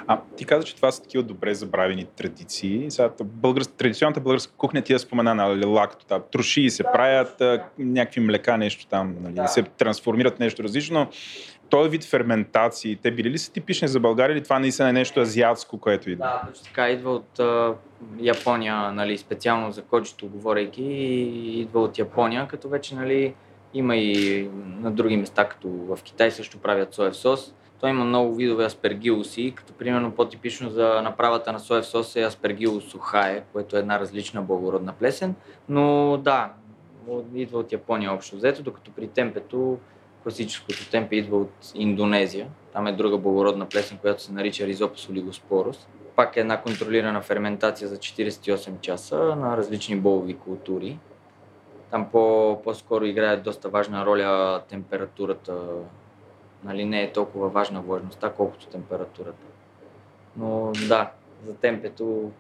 А, ти каза, че това са такива добре забравени традиции. Сега, та българс... традиционната българска кухня ти я спомена на лакто. Там, троши се правят, а, някакви млека, нещо там, нали, да. се трансформират нещо различно. Този вид ферментации, те били ли са типични за България или това наистина е нещо азиатско, което идва? Да, точно така. Идва от а, Япония, нали, специално за коджито говорейки, идва от Япония, като вече нали, има и на други места, като в Китай също правят соев сос. Той има много видове аспергилуси, като примерно по-типично за направата на соев сос е аспергилус сухае, което е една различна благородна плесен. Но да, идва от Япония общо взето, докато при темпето, класическото темпе идва от Индонезия. Там е друга благородна плесен, която се нарича Rhizopus oligosporus. Пак е една контролирана ферментация за 48 часа на различни болови култури. Там по, по-скоро играе доста важна роля температурата. Нали, не е толкова важна влажността, колкото температурата. Но да, за темпето,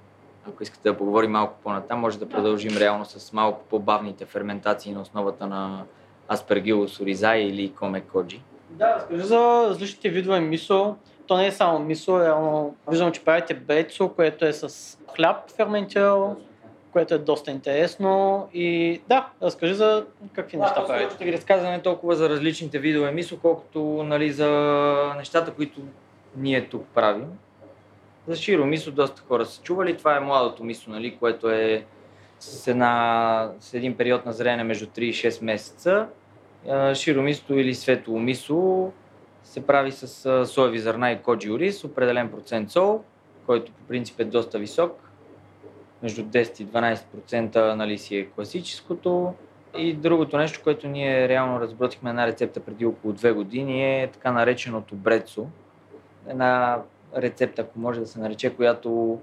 ако искате да поговорим малко по-натам, може да продължим реално с малко по-бавните ферментации на основата на Aspergillus oryzae или Коме коджи. Да, разкажи за различните видове мисо. То не е само мисо, реално виждам, че правите бецо, което е с хляб ферментирал, което е доста интересно. И да, разкажи за какви неща да, правите. Ще ви разказваме толкова за различните видове мисо, колкото нали, за нещата, които ние тук правим. За широ мисо доста хора са чували. Това е младото мисо, нали, което е с, една, с един период на зрене между 3 и 6 месеца. Широ мисо или светло мисо се прави с соеви зърна и коджи ориз, определен процент сол, който по принцип е доста висок. Между 10 и 12% нали си е класическото. И другото нещо, което ние реално разработихме една рецепта преди около 2 години е така нареченото брецо. Една рецепта, ако може да се нарече, която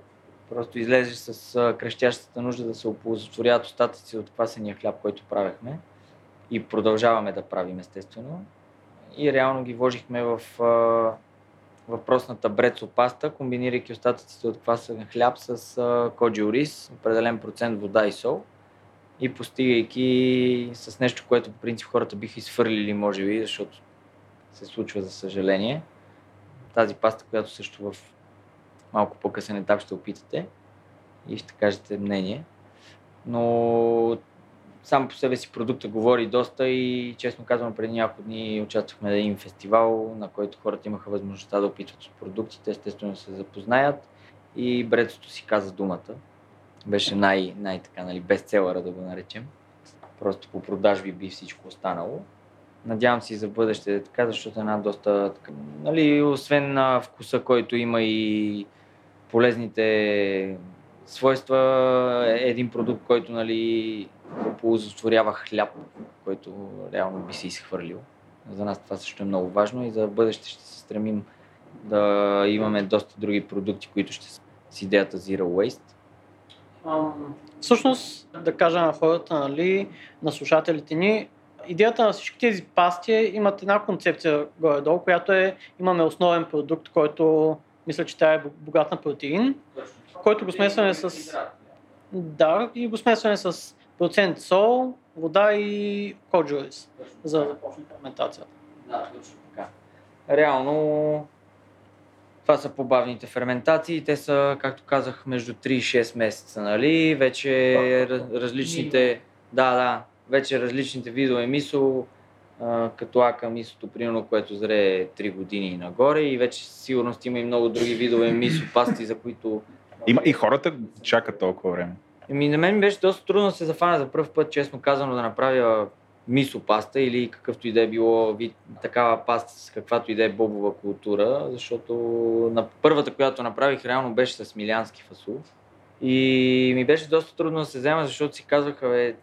просто излезе с крещящата нужда да се оползотворяват остатъци от квасения хляб, който правехме и продължаваме да правим естествено. И реално ги вложихме в въпросната брецо паста, комбинирайки остатъците от квасен хляб с коджи ориз, определен процент вода и сол и постигайки с нещо, което по принцип хората биха изфърлили, може би, защото се случва за съжаление. Тази паста, която също в малко по-късен етап ще опитате и ще кажете мнение. Но сам по себе си продукта говори доста и честно казвам преди няколко дни участвахме на един фестивал, на който хората имаха възможността да опитват от продуктите, естествено се запознаят и Брецото си каза думата. Беше най, най така, нали, бестселъра да го наречем. Просто по продажби би всичко останало. Надявам се и за бъдеще така, защото е една доста, така, нали, освен на вкуса, който има и полезните свойства, е един продукт, който нали, оползотворява хляб, който реално би се изхвърлил. За нас това също е много важно и за бъдеще ще се стремим да имаме доста други продукти, които ще са с идеята Zero Waste. всъщност, да кажа на хората, нали, на слушателите ни, идеята на всички тези пасти е, имат една концепция горе-долу, която е, имаме основен продукт, който мисля, че тя е богат на протеин, който го смесваме с... Да, и го смесваме с процент сол, вода и коджурис за да започне ферментацията. Да, точно така. Реално това са по-бавните ферментации. Те са, както казах, между 3 и 6 месеца, нали? Вече различните... Да, да. Вече различните видове мисо, като ака мисото, примерно, което зре 3 години и нагоре и вече сигурност има и много други видове мисо пасти, за които... Има и хората чакат толкова време. Еми, на мен беше доста трудно да се зафана за първ път, честно казано, да направя мисо паста или какъвто и да е било вид такава паста с каквато и да е бобова култура, защото на първата, която направих, реално беше с милиански фасул. И ми беше доста трудно да се взема, защото си казваха, бе,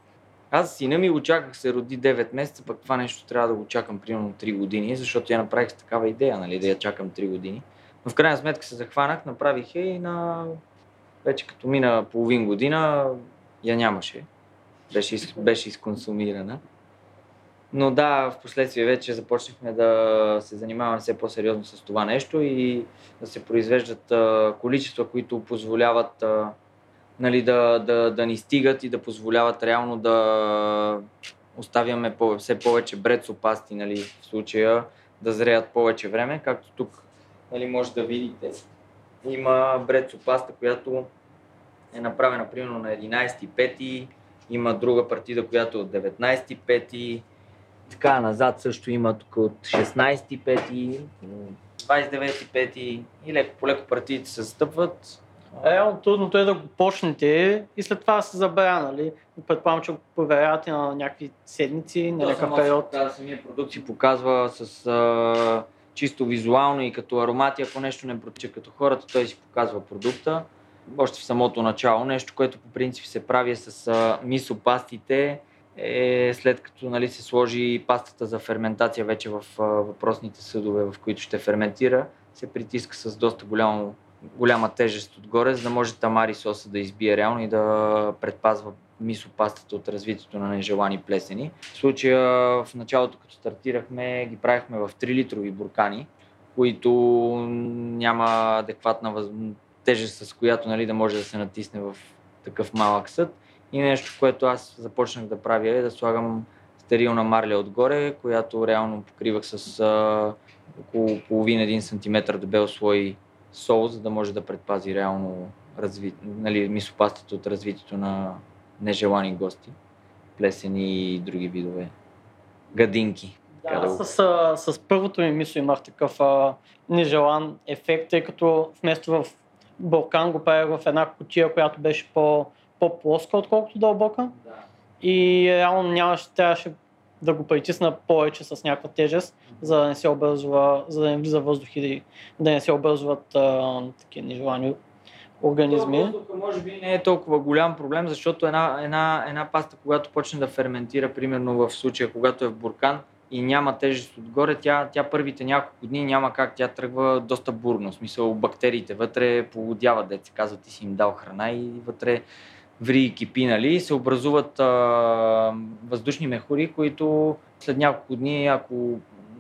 аз сина ми го чаках, се роди 9 месеца, пък това нещо трябва да го чакам примерно 3 години, защото я направих с такава идея, нали, да я чакам 3 години. Но в крайна сметка се захванах, направих я и на вече като мина половин година я нямаше. Беше, беше изконсумирана. Но да, в последствие вече започнахме да се занимаваме все по-сериозно с това нещо и да се произвеждат а, количества, които позволяват а, нали, да, да, да ни стигат и да позволяват реално да оставяме по- все повече брецо пасти, нали, в случая да зреят повече време, както тук нали, може да видите. Има брецо паста, която е направена примерно на 11.5, има друга партида, която е от 19.5, така назад също има тук от 16.5, 29.5 и леко по леко партиите се застъпват. Реално трудното е да го почнете и след това се забравя, нали? Предполагам, че го проверявате на някакви седмици, на някакъв период. Да, самия продукт си показва с а, чисто визуално и като аромати, ако нещо не протича като хората, той си показва продукта. Още в самото начало, нещо, което по принцип се прави с а, мисопастите, е след като нали, се сложи пастата за ферментация вече в а, въпросните съдове, в които ще ферментира, се притиска с доста голямо, голяма тежест отгоре, за да може тамари соса да избие реално и да предпазва мисопастата от развитието на нежелани плесени. В случая в началото, като стартирахме, ги правихме в 3 литрови буркани, които няма адекватна въз... тежест, с която нали, да може да се натисне в такъв малък съд. И нещо, което аз започнах да правя е да слагам стерилна марля отгоре, която реално покривах с а, около половин-един сантиметър дебел слой сол, за да може да предпази реално разви... нали, мисопастата от развитието на нежелани гости, плесени и други видове гадинки. Да, да с, с първото ми мисо имах такъв а, нежелан ефект, тъй като вместо в Балкан го правих в една кутия, която беше по, по-плоска, отколкото дълбока. Да. И реално нямаше, трябваше да го притисна повече с някаква тежест, за да не се образува, за да не влиза въздух и да не се образуват а, такива нежелани организми. Въздуха може би не е толкова голям проблем, защото една, една, една паста, когато почне да ферментира, примерно в случая, когато е в буркан и няма тежест отгоре, тя, тя първите няколко дни няма как, тя тръгва доста бурно. В смисъл бактериите вътре полудяват, деца казват, ти си им дал храна и вътре ври и кипи, нали, се образуват а, въздушни мехури, които след няколко дни, ако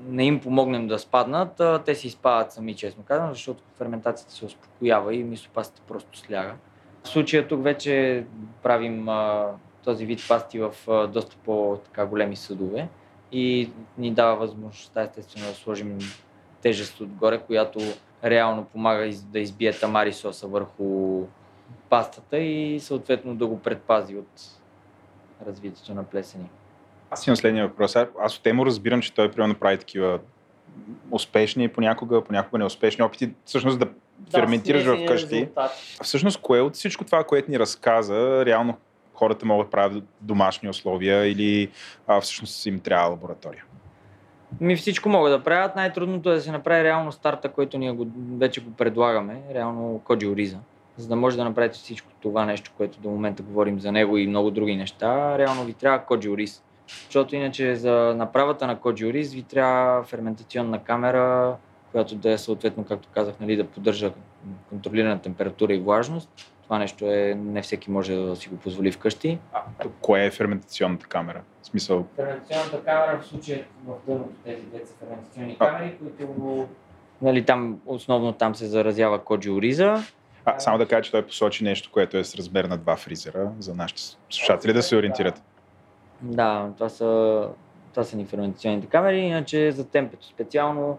не им помогнем да спаднат, а, те си изпадат сами, честно казвам, защото ферментацията се успокоява и мисопастата просто сляга. В случая тук вече правим а, този вид пасти в а, доста по-големи съдове и ни дава възможността естествено да сложим тежест отгоре, която реално помага да избие тамари соса върху пастата и съответно да го предпази от развитието на плесени. Аз имам следния въпрос. Аз от Емо разбирам, че той примерно прави такива успешни понякога, понякога неуспешни опити, всъщност да, да ферментираш вкъщи. Резултат. Всъщност, кое от всичко това, което ни разказа, реално хората могат да правят домашни условия или а, всъщност им трябва лаборатория? Ми всичко могат да правят. Най-трудното е да се направи реално старта, който ние го, вече го предлагаме, реално Коджи Ориза за да може да направите всичко това нещо, което до момента говорим за него и много други неща, реално ви трябва коджи ориз. Защото иначе за направата на коджи ориз ви трябва ферментационна камера, която да е съответно, както казах, нали, да поддържа контролирана температура и влажност. Това нещо е, не всеки може да си го позволи вкъщи. А, кое е ферментационната камера? В смисъл? Ферментационната камера в случая в дъното тези деца ферментационни а. камери, които нали, там, основно там се заразява коджи ориза а, само да кажа, че той посочи нещо, което е с размер на два фризера, за нашите слушатели да се ориентират. Да, това са, това са ни ферментационните камери, иначе за темпето специално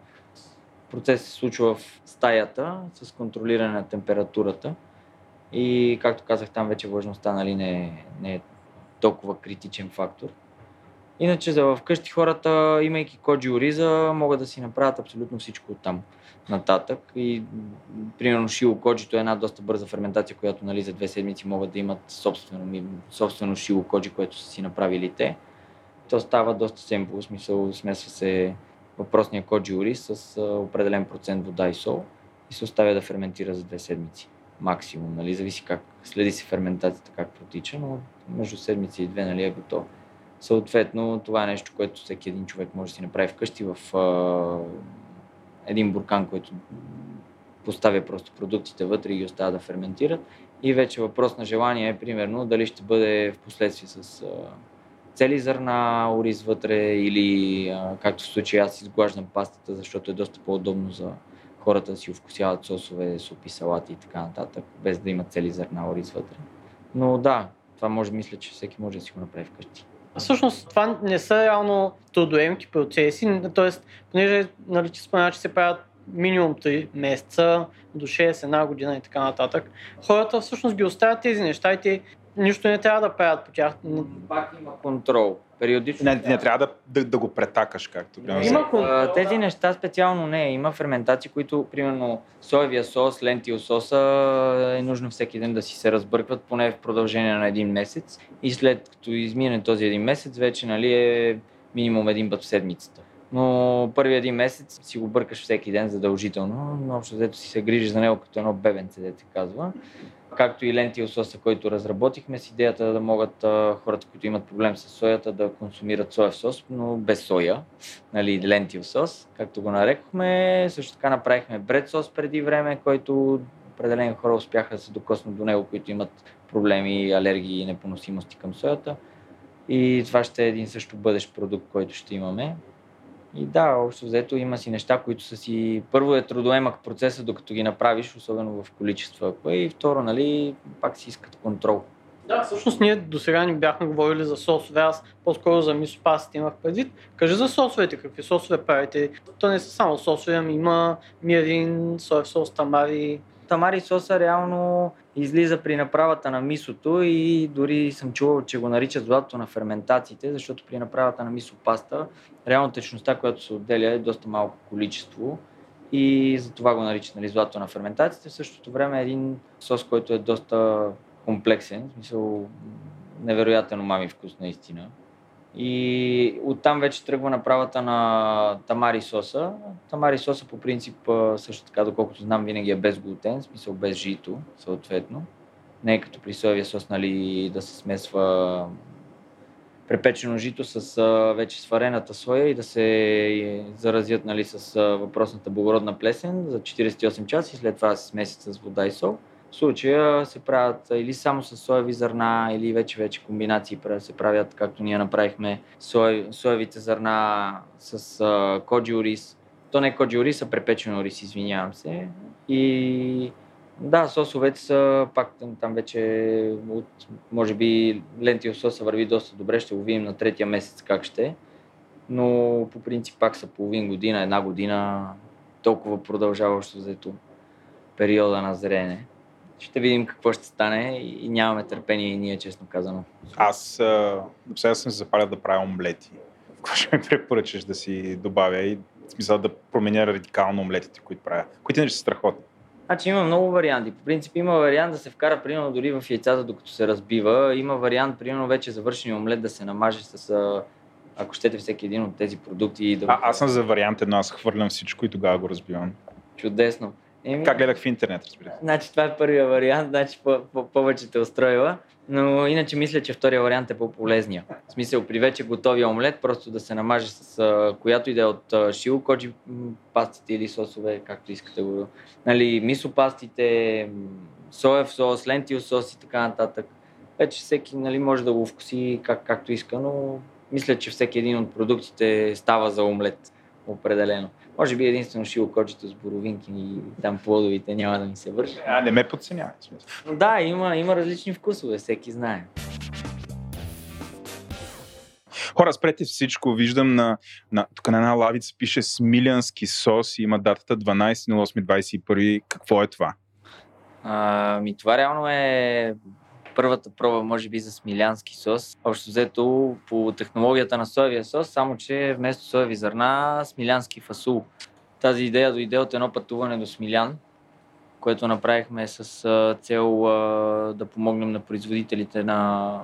процес се случва в стаята с контролиране на температурата и както казах там вече влажността нали, не, не е толкова критичен фактор. Иначе за вкъщи хората, имайки коджи ориза, могат да си направят абсолютно всичко от там нататък. И, примерно, шило коджито е една доста бърза ферментация, която нали, за две седмици могат да имат собствено, собствено шило коджи, което са си направили те. То става доста семпл, в смисъл смесва се въпросния коджи ориз с определен процент вода и сол и се оставя да ферментира за две седмици. Максимум, нали? Зависи как следи се ферментацията, как протича, но между седмици и две нали, е готово. Съответно, това е нещо, което всеки един човек може да си направи вкъщи в а, един буркан, който поставя просто продуктите вътре и ги оставя да ферментират. И вече въпрос на желание е, примерно, дали ще бъде в последствие с а, цели зърна, ориз вътре или, а, както в случая, аз изглаждам пастата, защото е доста по-удобно за хората си вкусяват сосове, супи, салати и така нататък, без да имат цели зърна, ориз вътре. Но да, това може, мисля, че всеки може да си го направи вкъщи. Всъщност това не са реално трудоемки процеси, т.е. понеже нали, че спомена, че се правят минимум 3 месеца, до 6, една година и така нататък. Хората всъщност ги оставят тези неща и те нищо не трябва да правят по тях. Пак има контрол. Периодично. Не, не трябва да, да, да го претакаш, както примерно. Има контрол. Тези неща специално не. Има ферментации, които, примерно, соевия сос, лентил соса е нужно всеки ден да си се разбъркват, поне в продължение на един месец. И след като измине този един месец, вече нали, е минимум един път в седмицата. Но първи един месец си го бъркаш всеки ден задължително, но общо взето си се грижиш за него като едно бебенце, дете казва както и ленти соса, който разработихме с идеята да могат а, хората, които имат проблем с соята, да консумират соев сос, но без соя, нали, лентил сос, както го нарекохме. Също така направихме бред сос преди време, който определени хора успяха да се докоснат до него, които имат проблеми, алергии и непоносимости към соята. И това ще е един също бъдещ продукт, който ще имаме. И да, общо взето има си неща, които са си... Първо е трудоемък процеса, докато ги направиш, особено в количества. И второ, нали, пак си искат контрол. Да, всъщност ние до сега не бяхме говорили за сосове, аз по-скоро за мисопасите имах предвид. Кажи за сосовете, какви сосове правите? То не са само сосове, ами има мирин, соев сос, тамари. Тамари соса реално излиза при направата на мисото и дори съм чувал, че го наричат злато на ферментациите, защото при направата на мисо паста реално течността, която се отделя е доста малко количество и за това го наричат нали, злато на ферментациите. В същото време е един сос, който е доста комплексен, в смисъл невероятен умами вкус наистина. И оттам вече тръгва направата на тамари соса. Тамари соса по принцип също така, доколкото знам, винаги е без глутен, в смисъл без жито, съответно. Не е като при соевия сос, нали, да се смесва препечено жито с вече сварената соя и да се заразят нали, с въпросната благородна плесен за 48 часа и след това се смесят с вода и сол. В случая се правят или само с соеви зърна, или вече вече комбинации се правят, както ние направихме сое, соевите зърна с а, коджи ориз. То не е коджи ориз, а препечен ориз, извинявам се. И да, сосовете са пак там вече от, може би лентил соса върви доста добре, ще го видим на третия месец как ще. Но по принцип пак са половин година, една година, толкова продължаващо заето периода на зрене ще видим какво ще стане и нямаме търпение и ние, честно казано. Аз а, сега съм се запаля да правя омлети. Какво ще ми препоръчаш да си добавя и в смисъл да променя радикално омлетите, които правя, които иначе са страхотни. Значи има много варианти. По принцип има вариант да се вкара примерно дори в яйцата, докато се разбива. Има вариант, примерно вече завършен омлет да се намаже с ако щете всеки един от тези продукти. Да... А, аз съм за вариант едно, аз хвърлям всичко и тогава го разбивам. Чудесно. Еми, как гледах в интернет, разбира се. Значи това е първия вариант, значи по- по- повече те устроила. Но иначе мисля, че втория вариант е по-полезния. В смисъл, при вече готовия омлет, просто да се намаже с а, която и да е от а, шило, коджи пастите или сосове, както искате го. Нали, мисо пастите, соев сос, лентил сос и така нататък. Вече всеки нали, може да го вкуси как, както иска, но мисля, че всеки един от продуктите става за омлет. Определено. Може би единствено шилокочето с боровинки и там плодовите няма да ми се върши. А, не ме подценявай. Да, има, има различни вкусове, всеки знае. Хора, спрете всичко. Виждам на, на, тук на една лавица пише Смилянски сос и има датата 12.08.21. Какво е това? А, ми това реално е първата проба, може би, за смилянски сос. Общо взето по технологията на соевия сос, само че вместо соеви зърна, смилянски фасул. Тази идея дойде от едно пътуване до Смилян, което направихме с цел да помогнем на производителите на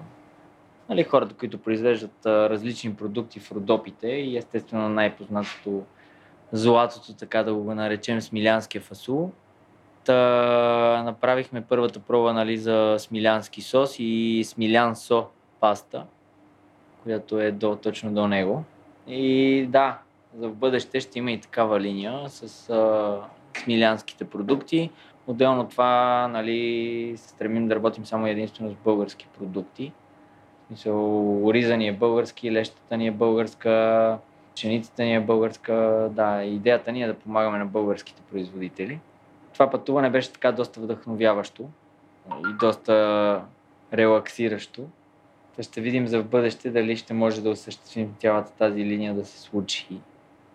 нали, хората, които произвеждат различни продукти в Родопите и естествено най-познатото златото, така да го наречем, смилянския фасул. Та, направихме първата проба нали, за смилянски сос и смилян со паста, която е до, точно до него. И да, за в бъдеще ще има и такава линия с а, смилянските продукти. Отделно от това нали, се стремим да работим само единствено с български продукти. Мисъл, ориза ни е български, лещата ни е българска, пшеницата ни е българска. Да, идеята ни е да помагаме на българските производители това пътуване беше така доста вдъхновяващо и доста релаксиращо. Та ще видим за в бъдеще дали ще може да осъществим цялата тази линия да се случи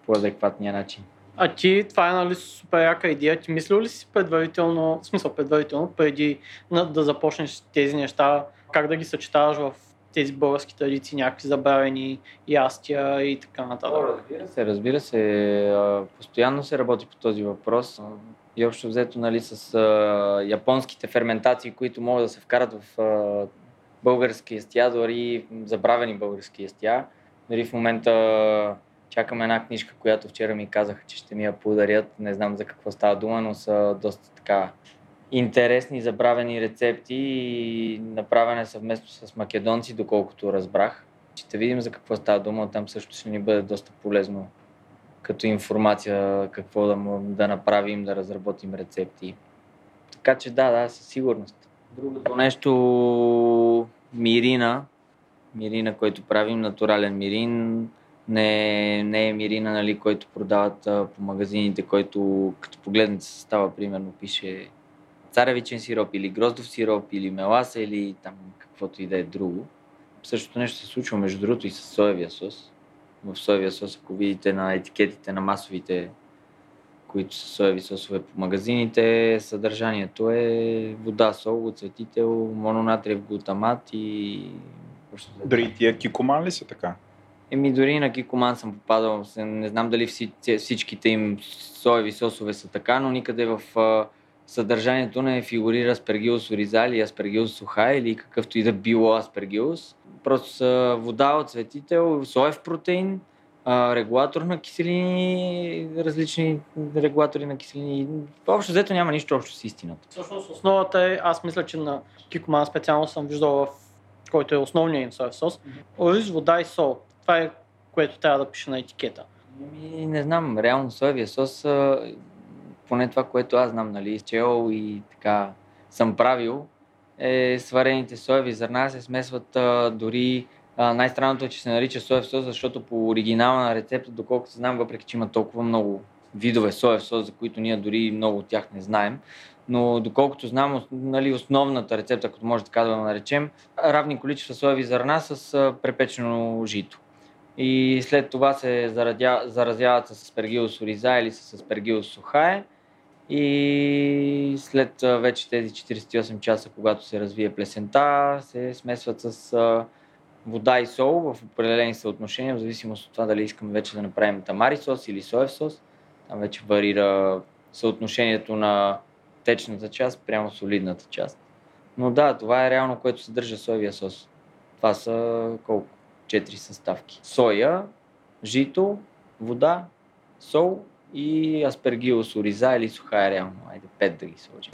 по адекватния начин. А ти, това е нали супер яка идея. Ти мислил ли си предварително, в смисъл предварително, преди да започнеш тези неща, как да ги съчетаваш в тези български традиции, някакви забравени ястия и така нататък? Разбира се, разбира се. Постоянно се работи по този въпрос. И общо взето нали, с а, японските ферментации, които могат да се вкарат в а, български естия, дори забравени български естия. Дори в момента чакаме една книжка, която вчера ми казаха, че ще ми я подарят. Не знам за какво става дума, но са доста така интересни, забравени рецепти и направене съвместно с македонци, доколкото разбрах. Ще видим за какво става дума, там също ще ни бъде доста полезно като информация какво да, да направим, да разработим рецепти. Така че да, да, със сигурност. Другото нещо, мирина, мирина, който правим, натурален мирин, не, не е мирина, нали, който продават а, по магазините, който като погледнете състава, примерно, пише царевичен сироп или гроздов сироп или меласа или там каквото и да е друго. Същото нещо се случва между другото и с соевия сос. В соевия сос, ако видите на етикетите на масовите, които са соеви сосове по магазините, съдържанието е вода, сол, оцветител, мононатриев глутамат и... Дори тия кикоман ли са така? Еми, дори на Кикоман съм попадал. Не знам дали всичките им соеви сосове са така, но никъде в съдържанието не фигурира аспергилус ориза или аспергилус суха или какъвто и да било аспергилус. Просто са вода, оцветител, соев протеин, регулатор на киселини, различни регулатори на киселини. Общо взето няма нищо общо с истината. Всъщност основата е, аз мисля, че на Кикоман специално съм виждал в който е основният им соев сос, ориз, вода и сол. Това е което трябва да пише на етикета. Ми, не знам, реално соевия сос поне това, което аз знам, нали, изчел и така съм правил, е сварените соеви зърна се смесват а, дори а, най-странното е, че се нарича соев сос, защото по оригинална рецепта, доколкото знам, въпреки че има толкова много видове соев сос, за които ние дори много от тях не знаем, но доколкото знам, нали, основната рецепта, ако може така да наречем, равни количества соеви зърна с а, препечено жито. И след това се заразя, заразяват с аспергилус ориза или с аспергилус сухае и след вече тези 48 часа, когато се развие плесента, се смесват с вода и сол в определени съотношения, в зависимост от това дали искаме вече да направим тамари сос или соев сос. Там вече варира съотношението на течната част прямо солидната част. Но да, това е реално, което съдържа соевия сос. Това са колко? Четири съставки. Соя, жито, вода, сол и аспергилус ориза или сухая реално. Айде, пет да ги сложим.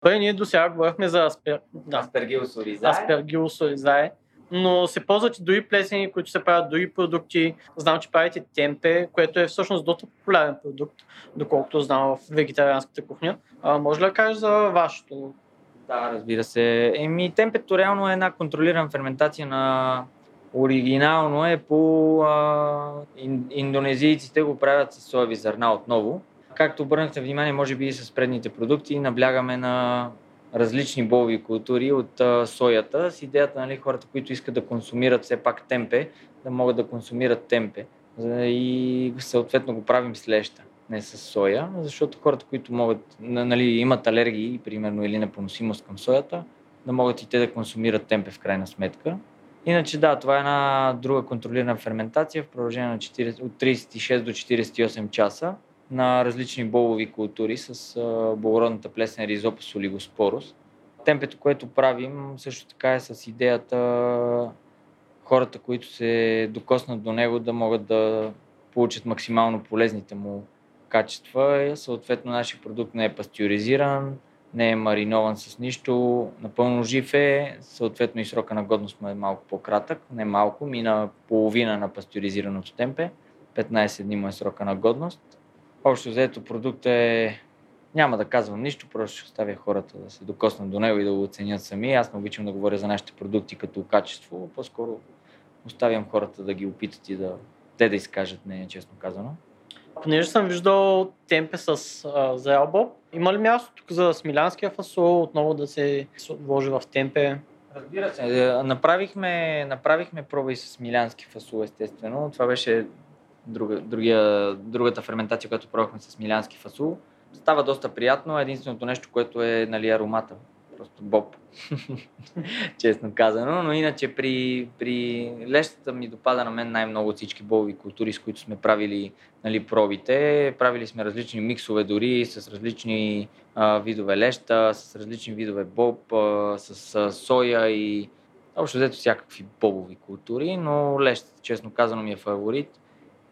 Той ние до сега говорихме за аспер... да. аспергилус ориза. Аспергилус ориза но се ползват и други плесени, които се правят други продукти. Знам, че правите темпе, което е всъщност доста популярен продукт, доколкото знам в вегетарианската кухня. А, може ли да кажеш за вашето? Да, разбира се. Еми, темпето реално е една контролирана ферментация на оригинално е по а, ин, индонезийците го правят с соеви зърна отново. Както обърнахте внимание, може би и с предните продукти, наблягаме на различни болови култури от а, соята с идеята, нали, хората, които искат да консумират все пак темпе, да могат да консумират темпе. И съответно го правим с леща, не с соя, защото хората, които могат, нали, имат алергии, примерно, или непоносимост към соята, да могат и те да консумират темпе в крайна сметка. Иначе да, това е една друга контролирана ферментация в продължение на 40, от 36 до 48 часа на различни болови култури с благородната плесен Ризопус олигоспорус. Темпето, което правим, също така е с идеята хората, които се докоснат до него, да могат да получат максимално полезните му качества. Съответно, нашия продукт не е пастеризиран, не е маринован с нищо, напълно жив е, съответно и срока на годност му е малко по-кратък, не малко, мина половина на пастеризираното темпе, 15 дни му е срока на годност. Общо взето продукт е, няма да казвам нищо, просто ще оставя хората да се докоснат до него и да го оценят сами. Аз не обичам да говоря за нашите продукти като качество, по-скоро оставям хората да ги опитат и да те да изкажат не, честно казано. Понеже съм виждал темпе с а, зрел има ли място тук за смилянския фасол отново да се вложи в темпе? Разбира се. Е, направихме, направихме проба и с смилянски фасол, естествено. Това беше друга, другия, другата ферментация, която пробвахме с милянски фасул. Става доста приятно. Единственото нещо, което е нали, аромата. Просто боб. (laughs) Честно казано. Но иначе при, при лещата ми допада на мен най-много от всички болови култури, с които сме правили нали, пробите. Правили сме различни миксове дори с различни а, видове леща, с различни видове боб, а, с а, соя и общо взето всякакви бобови култури, но лещата, честно казано, ми е фаворит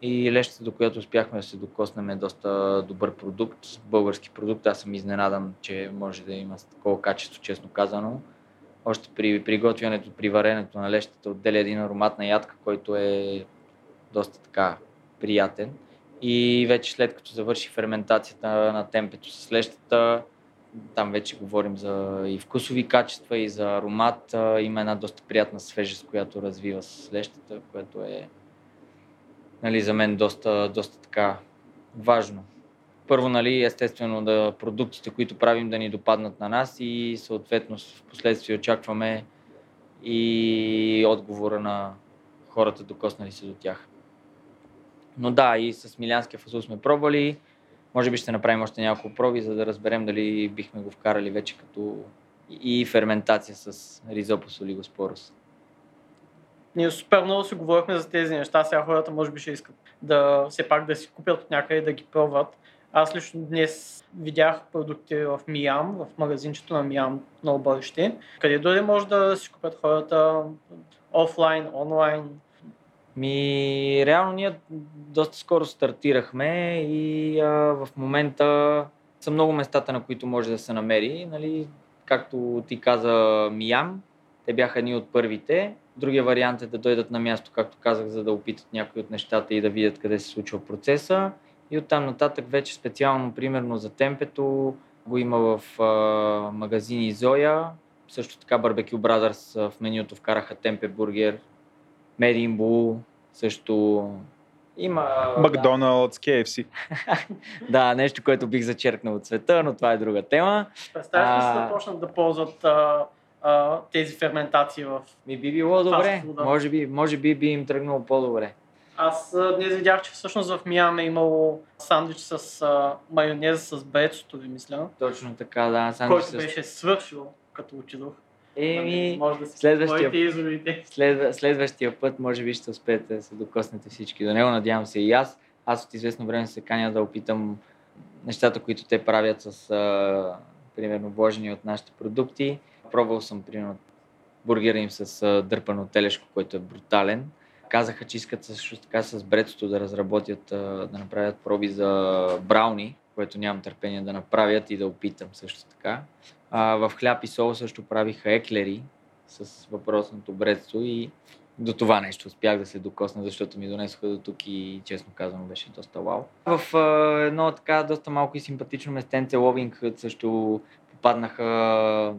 и лещата, до която успяхме да се докоснем е доста добър продукт, български продукт. Аз съм изненадан, че може да има такова качество, честно казано. Още при приготвянето, при варенето на лещата отделя един аромат на ядка, който е доста така приятен. И вече след като завърши ферментацията на темпето с лещата, там вече говорим за и вкусови качества, и за аромат. Има една доста приятна свежест, която развива с лещата, което е нали, за мен доста, доста така важно. Първо, нали, естествено, да продуктите, които правим, да ни допаднат на нас и съответно в последствие очакваме и отговора на хората, докоснали се до тях. Но да, и с милянския фасул сме пробвали. Може би ще направим още няколко проби, за да разберем дали бихме го вкарали вече като и ферментация с ризопус олигоспорус. Ние супер много си говорихме за тези неща, сега хората може би ще искат да все пак да си купят от някъде да ги пробват. Аз лично днес видях продукти в Миям, в магазинчето на Миям на бъдеще, къде дори може да си купят хората офлайн, онлайн. Ми, реално ние доста скоро стартирахме и а, в момента са много местата, на които може да се намери. Нали, както ти каза Миям, те бяха едни от първите. Другия вариант е да дойдат на място, както казах, за да опитат някои от нещата и да видят къде се случва процеса. И оттам нататък вече специално, примерно за темпето, го има в а, магазини Зоя. Също така Barbecue Brothers в менюто вкараха темпе бургер, Bull, също има... Макдоналдс, да. KFC. (laughs) да, нещо, което бих зачеркнал от света, но това е друга тема. Представяш ли се да почнат да ползват а, а, тези ферментации в Ми би било добре. Може би, може би би им тръгнало по-добре. Аз днес видях, че всъщност в Миам е имало сандвич с а, майонез с бецото, ви мисля. Точно така, да. Сандвич който с... беше свършил, като отидох. Еми, може да следващия, след, следващия път може би ще успеете да се докоснете всички до него. Надявам се и аз. Аз от известно време се каня да опитам нещата, които те правят с, а, примерно, вложени от нашите продукти. Пробвал съм, примерно, бургера им с дърпано телешко, който е брутален. Казаха, че искат също така с бретото да разработят, да направят проби за брауни, което нямам търпение да направят и да опитам също така. А, в хляб и сол също правиха еклери с въпросното бредство и до това нещо успях да се докосна, защото ми донесоха до тук и честно казано беше доста вау. В а, едно така доста малко и симпатично местенце Ловинг също попаднаха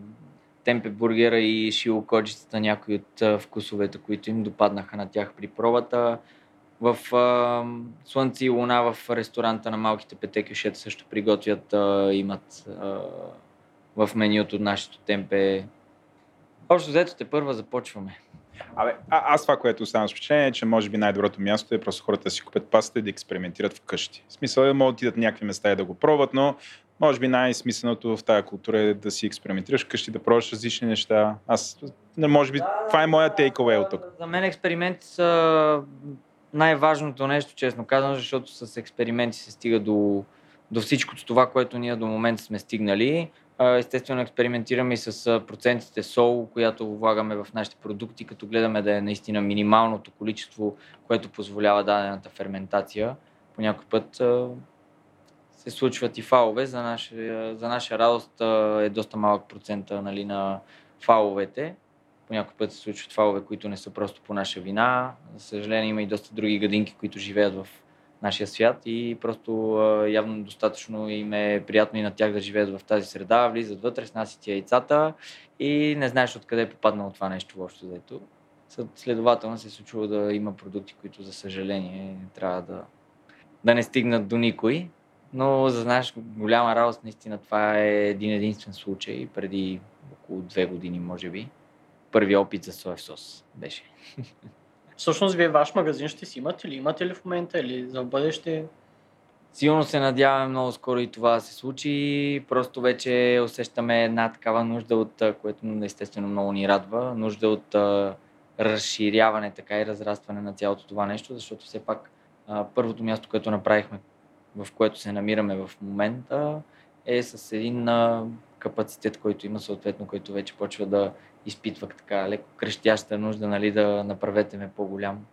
темпе бургера и шило коджицата, някои от вкусовете, които им допаднаха на тях при пробата. В а, Слънце и Луна в ресторанта на малките пете кюшета също приготвят, а, имат а, в менюто нашето темпе. Общо взето те първа започваме. Абе, а, аз това, което оставам с впечатление е, че може би най-доброто място е просто хората да си купят паста и да експериментират вкъщи. В смисъл е, могат да отидат някакви места и да го пробват, но може би най-смисленото в тази култура е да си експериментираш вкъщи, да пробваш различни неща. Аз, може би, да, това е моя takeaway от тук. За мен експерименти са най-важното нещо, честно казвам, защото с експерименти се стига до, до всичкото това, което ние до момента сме стигнали. Естествено, експериментираме и с процентите сол, която влагаме в нашите продукти, като гледаме да е наистина минималното количество, което позволява дадената ферментация. По някой път се случват и фалове. За наша, за наша радост е доста малък процент нали, на фаловете. По някой път се случват фалове, които не са просто по наша вина. За съжаление има и доста други гадинки, които живеят в нашия свят и просто явно достатъчно им е приятно и на тях да живеят в тази среда, влизат вътре, снасят ти яйцата и не знаеш откъде е попаднало това нещо въобще заето. Следователно се е случва да има продукти, които за съжаление трябва да, да не стигнат до никой. Но за наш голяма радост, наистина това е един единствен случай преди около две години, може би. Първи опит за соев сос беше. Всъщност, вие ваш магазин ще си имате ли? Имате ли в момента или за бъдеще? Сигурно се надяваме много скоро и това да се случи. Просто вече усещаме една такава нужда от, което естествено много ни радва, нужда от а, разширяване така и разрастване на цялото това нещо, защото все пак а, първото място, което направихме, в което се намираме в момента, е с един а, капацитет, който има съответно, който вече почва да изпитвах така леко крещяща нужда нали, да направете ме по-голям.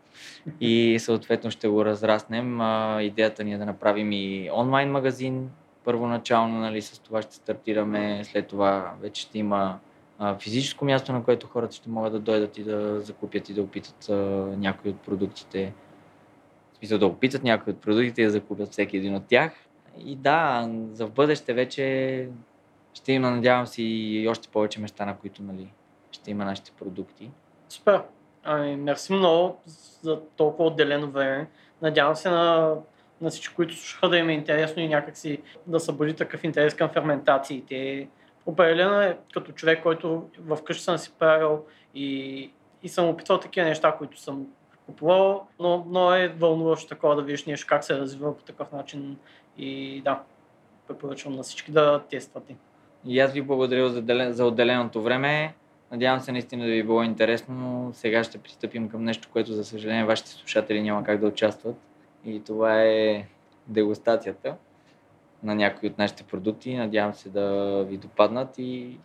И съответно ще го разраснем. А, идеята ни е да направим и онлайн магазин. Първоначално нали, с това ще стартираме, след това вече ще има а, физическо място, на което хората ще могат да дойдат и да закупят и да опитат а, някои от продуктите. Смисъл да опитат някои от продуктите и да закупят всеки един от тях. И да, за в бъдеще вече ще има, надявам се, и още повече места, на които нали, ще има нашите продукти. Супер. Ами, мерси много за толкова отделено време. Надявам се на, на всички, които слушаха да им е интересно и някакси да събуди такъв интерес към ферментациите. Определено е като човек, който в къща съм си правил и, и съм опитвал такива неща, които съм купувал, но, но е вълнуващо такова да видиш нещо как се развива по такъв начин и да, препоръчвам на всички да тествате. И аз ви благодаря за, за отделеното време. Надявам се наистина да ви било интересно, но сега ще пристъпим към нещо, което за съжаление вашите слушатели няма как да участват. И това е дегустацията на някои от нашите продукти. Надявам се да ви допаднат и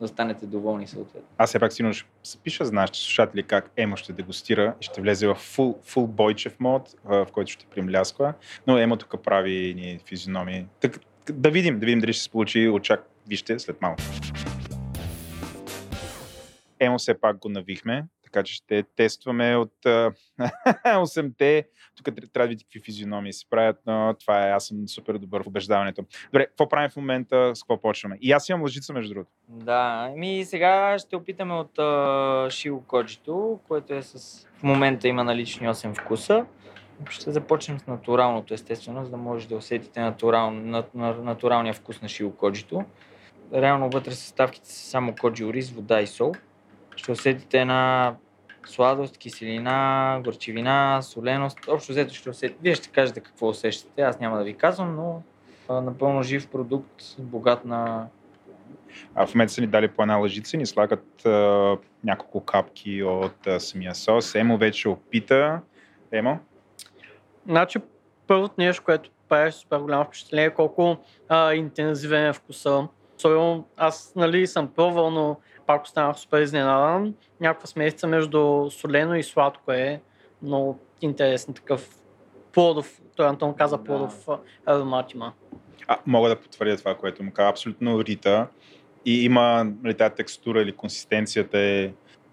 да станете доволни съответно. Аз все пак сигурно ще запиша за нашите слушатели как Емо ще дегустира и ще влезе в фул, фул бойчев мод, в който ще примлясква. Но Емо тук прави ни физиономии. Так, да видим, да видим дали ще се получи. Очак, вижте след малко. Емо все пак го навихме, така че ще тестваме от 8-те. (laughs) Тук трябва да видите какви физиономии се правят, но това е, аз съм супер добър в убеждаването. Добре, какво правим в момента, с какво почваме? И аз имам лъжица, между другото. Да, ми сега ще опитаме от uh, Шио Коджито, което е с... В момента има налични 8 вкуса. Ще започнем с натуралното, естествено, за да можете да усетите натурал, натуралния вкус на Шио Коджито. Реално вътре съставките са само коджи ориз, вода и сол ще усетите една сладост, киселина, горчивина, соленост. Общо взето ще усетите. Вие ще кажете какво усещате. Аз няма да ви казвам, но а, напълно жив продукт, богат на... А в момента са ни дали по една лъжица и ни слагат а, няколко капки от а, самия сос. Емо вече опита. Емо? Значи, първото нещо, което прави супер голямо впечатление е колко а, интензивен е вкуса. Особено аз нали, съм пробвал, но пак останах супер изненадан. Някаква смесица между солено и сладко е много интересен такъв плодов, той Антон каза плодов да. аромат има. А, мога да потвърдя това, което му каза. Абсолютно рита. И има нали, тази текстура или консистенцията е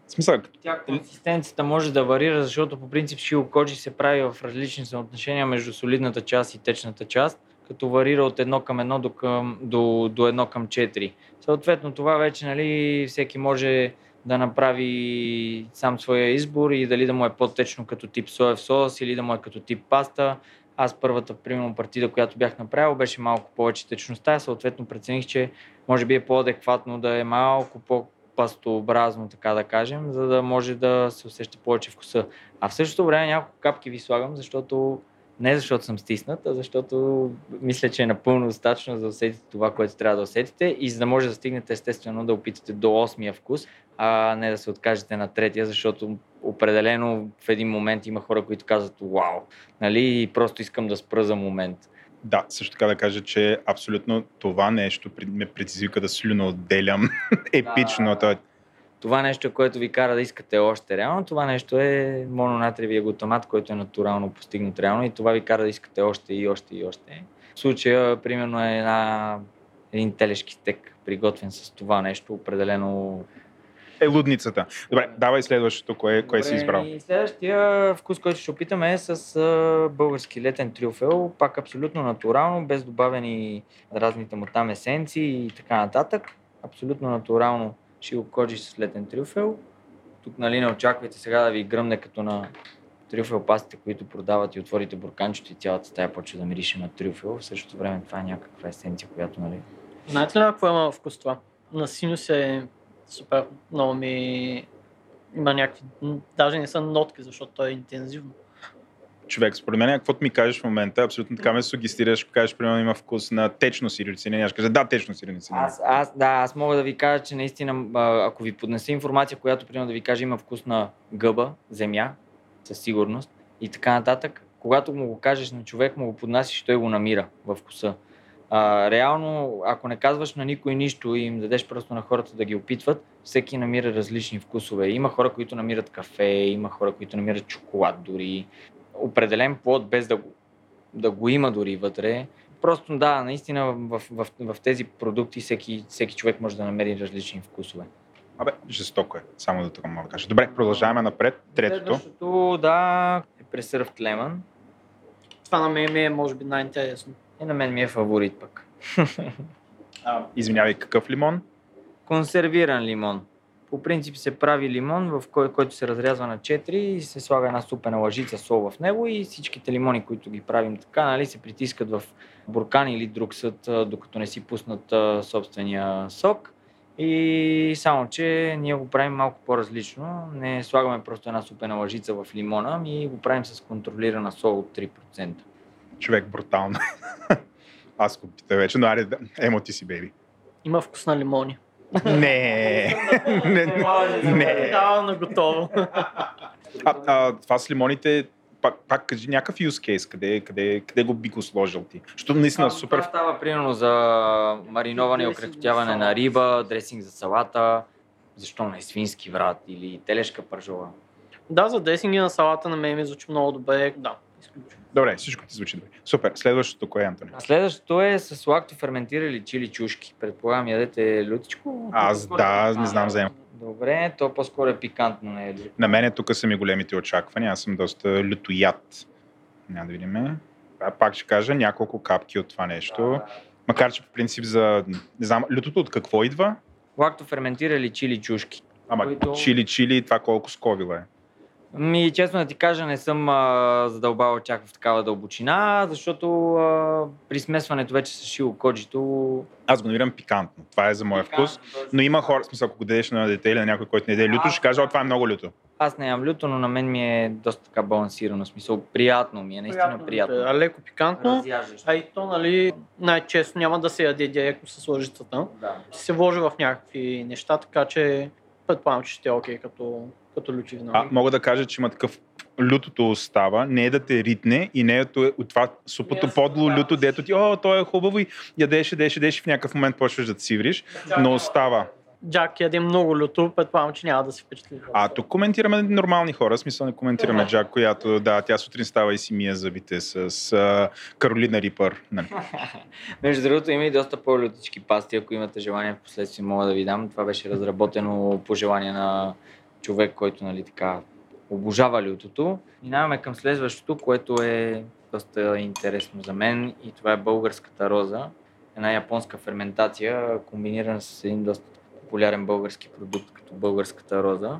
в смисъл... Тя консистенцията може да варира, защото по принцип шио коджи се прави в различни съотношения между солидната част и течната част като варира от едно към едно до, към, до, до едно към 4. Съответно, това вече нали, всеки може да направи сам своя избор и дали да му е по-течно като тип соев сос или да му е като тип паста. Аз първата, примерно, партида, която бях направил, беше малко повече течността. Съответно, прецених, че може би е по-адекватно да е малко по пастообразно, така да кажем, за да може да се усеща повече вкуса. А в същото време няколко капки ви слагам, защото не защото съм стиснат, а защото мисля, че е напълно достатъчно за да усетите това, което трябва да усетите и за да може да стигнете естествено да опитате до осмия вкус, а не да се откажете на третия, защото определено в един момент има хора, които казват вау, нали, и просто искам да спра за момент. Да, също така да кажа, че абсолютно това нещо ме предизвика да слюно отделям (laughs) епично. Да това нещо, което ви кара да искате още реално, това нещо е мононатриевия глутамат, който е натурално постигнат реално и това ви кара да искате още и още и още. В случая, примерно, е една, един телешки стек, приготвен с това нещо, определено е лудницата. Добре, давай следващото, кое, кое си избрал. И следващия вкус, който ще опитаме е с български летен трюфел, пак абсолютно натурално, без добавени разните му там есенции и така нататък. Абсолютно натурално ще го коджиш с летен трюфел. Тук нали не очаквайте сега да ви гръмне като на трюфел пастите, които продават и отворите бурканчето и цялата стая почва да мирише на трюфел. В същото време това е някаква есенция, която нали... Знаете ли какво има вкус това? На синус е супер много ми... Има някакви... Даже не са нотки, защото то е интензивно човек. Според мен, каквото ми кажеш в момента, абсолютно така ме сугестираш, ако кажеш, примерно, има вкус на течно сирене. Аз кажа, да, течно сирене. Аз, аз, да, аз мога да ви кажа, че наистина, ако ви поднеса информация, която, примерно, да ви кажа, има вкус на гъба, земя, със сигурност и така нататък, когато му го кажеш на човек, му го поднасиш, той го намира в вкуса. А, реално, ако не казваш на никой нищо и им дадеш просто на хората да ги опитват, всеки намира различни вкусове. Има хора, които намират кафе, има хора, които намират чоколад дори определен плод, без да го, да го има дори вътре. Просто да, наистина в, в, в, в тези продукти всеки, всеки човек може да намери различни вкусове. Абе, жестоко е, само да така мога да кажа. Добре, продължаваме напред. Третото. Следващото, да, е пресървт лемън. Това на мен ми е, може би, най-интересно. И на мен ми е фаворит пък. (laughs) А, извинявай, какъв лимон? Консервиран лимон. По принцип се прави лимон, в кой, който се разрязва на 4 и се слага една супена лъжица сол в него и всичките лимони, които ги правим така, нали, се притискат в буркан или друг съд, докато не си пуснат собствения сок. И само, че ние го правим малко по-различно. Не слагаме просто една супена лъжица в лимона, ми го правим с контролирана сол от 3%. Човек брутално. (laughs) Аз го пита вече, но аре, емо ти си, бейби. Има вкус на лимони. Не, не, не. Готово. А, а, това с лимоните, пак, пак кажи някакъв use case, къде, къде, къде го би го сложил ти? Защото наистина супер... Това става примерно за мариноване и окрехтяване на риба, дресинг за салата, защо не свински врат или телешка пържова. Да, за дресинги на салата на мен ми звучи много добре. Да, изключително. Добре, всичко ти звучи добре. Супер. Следващото кое е, Антони? А следващото е с лакто ферментирали чили чушки. Предполагам, ядете лютичко? Аз да, не знам за Добре, то по-скоро е пикантно, не е ли? На мен тук са ми големите очаквания. Аз съм доста лютоят. Няма да видим. А, пак ще кажа няколко капки от това нещо. Да, да. Макар, че по принцип за... Не знам, лютото от какво идва? Лакто ферментирали чили чушки. Ама които... чили-чили, това колко сковила е? Ми, честно да ти кажа, не съм а, задълбавал чак в такава дълбочина, защото а, при смесването вече с шило коджито... Аз го намирам пикантно. Това е за моя пикантно, вкус. Точно. Но има хора, смисъл, ако го дадеш на дете или на някой, който не яде люто, ще каже, това е много люто. Аз не ям люто, но на мен ми е доста така балансирано. Смисъл, приятно ми е, наистина приятно. приятно. А леко пикантно. А и то, нали, най-често няма да се яде директно с лъжицата. Да. Ще се вложи в някакви неща, така че предполагам, че ще е окей okay, като като лючив А, мога да кажа, че има такъв лютото остава, не е да те ритне и не е от това супото подло люто, дето ти, о, то е хубаво и ядеш, ядеш, ядеш и в някакъв момент почваш да цивриш, но остава. Джак яде много люто, предполагам, че няма да се впечатли. А тук коментираме нормални хора, смисъл не коментираме да. Джак, която, да, тя сутрин става и си мия зъбите с, с Каролина Рипър. Нали. (laughs) Между другото има и доста по-лютички пасти, ако имате желание, в последствие мога да ви дам. Това беше разработено по желание на човек, който нали, така обожава лютото. Минаваме към следващото, което е доста интересно за мен и това е българската роза. Една японска ферментация, комбинирана с един доста популярен български продукт, като българската роза.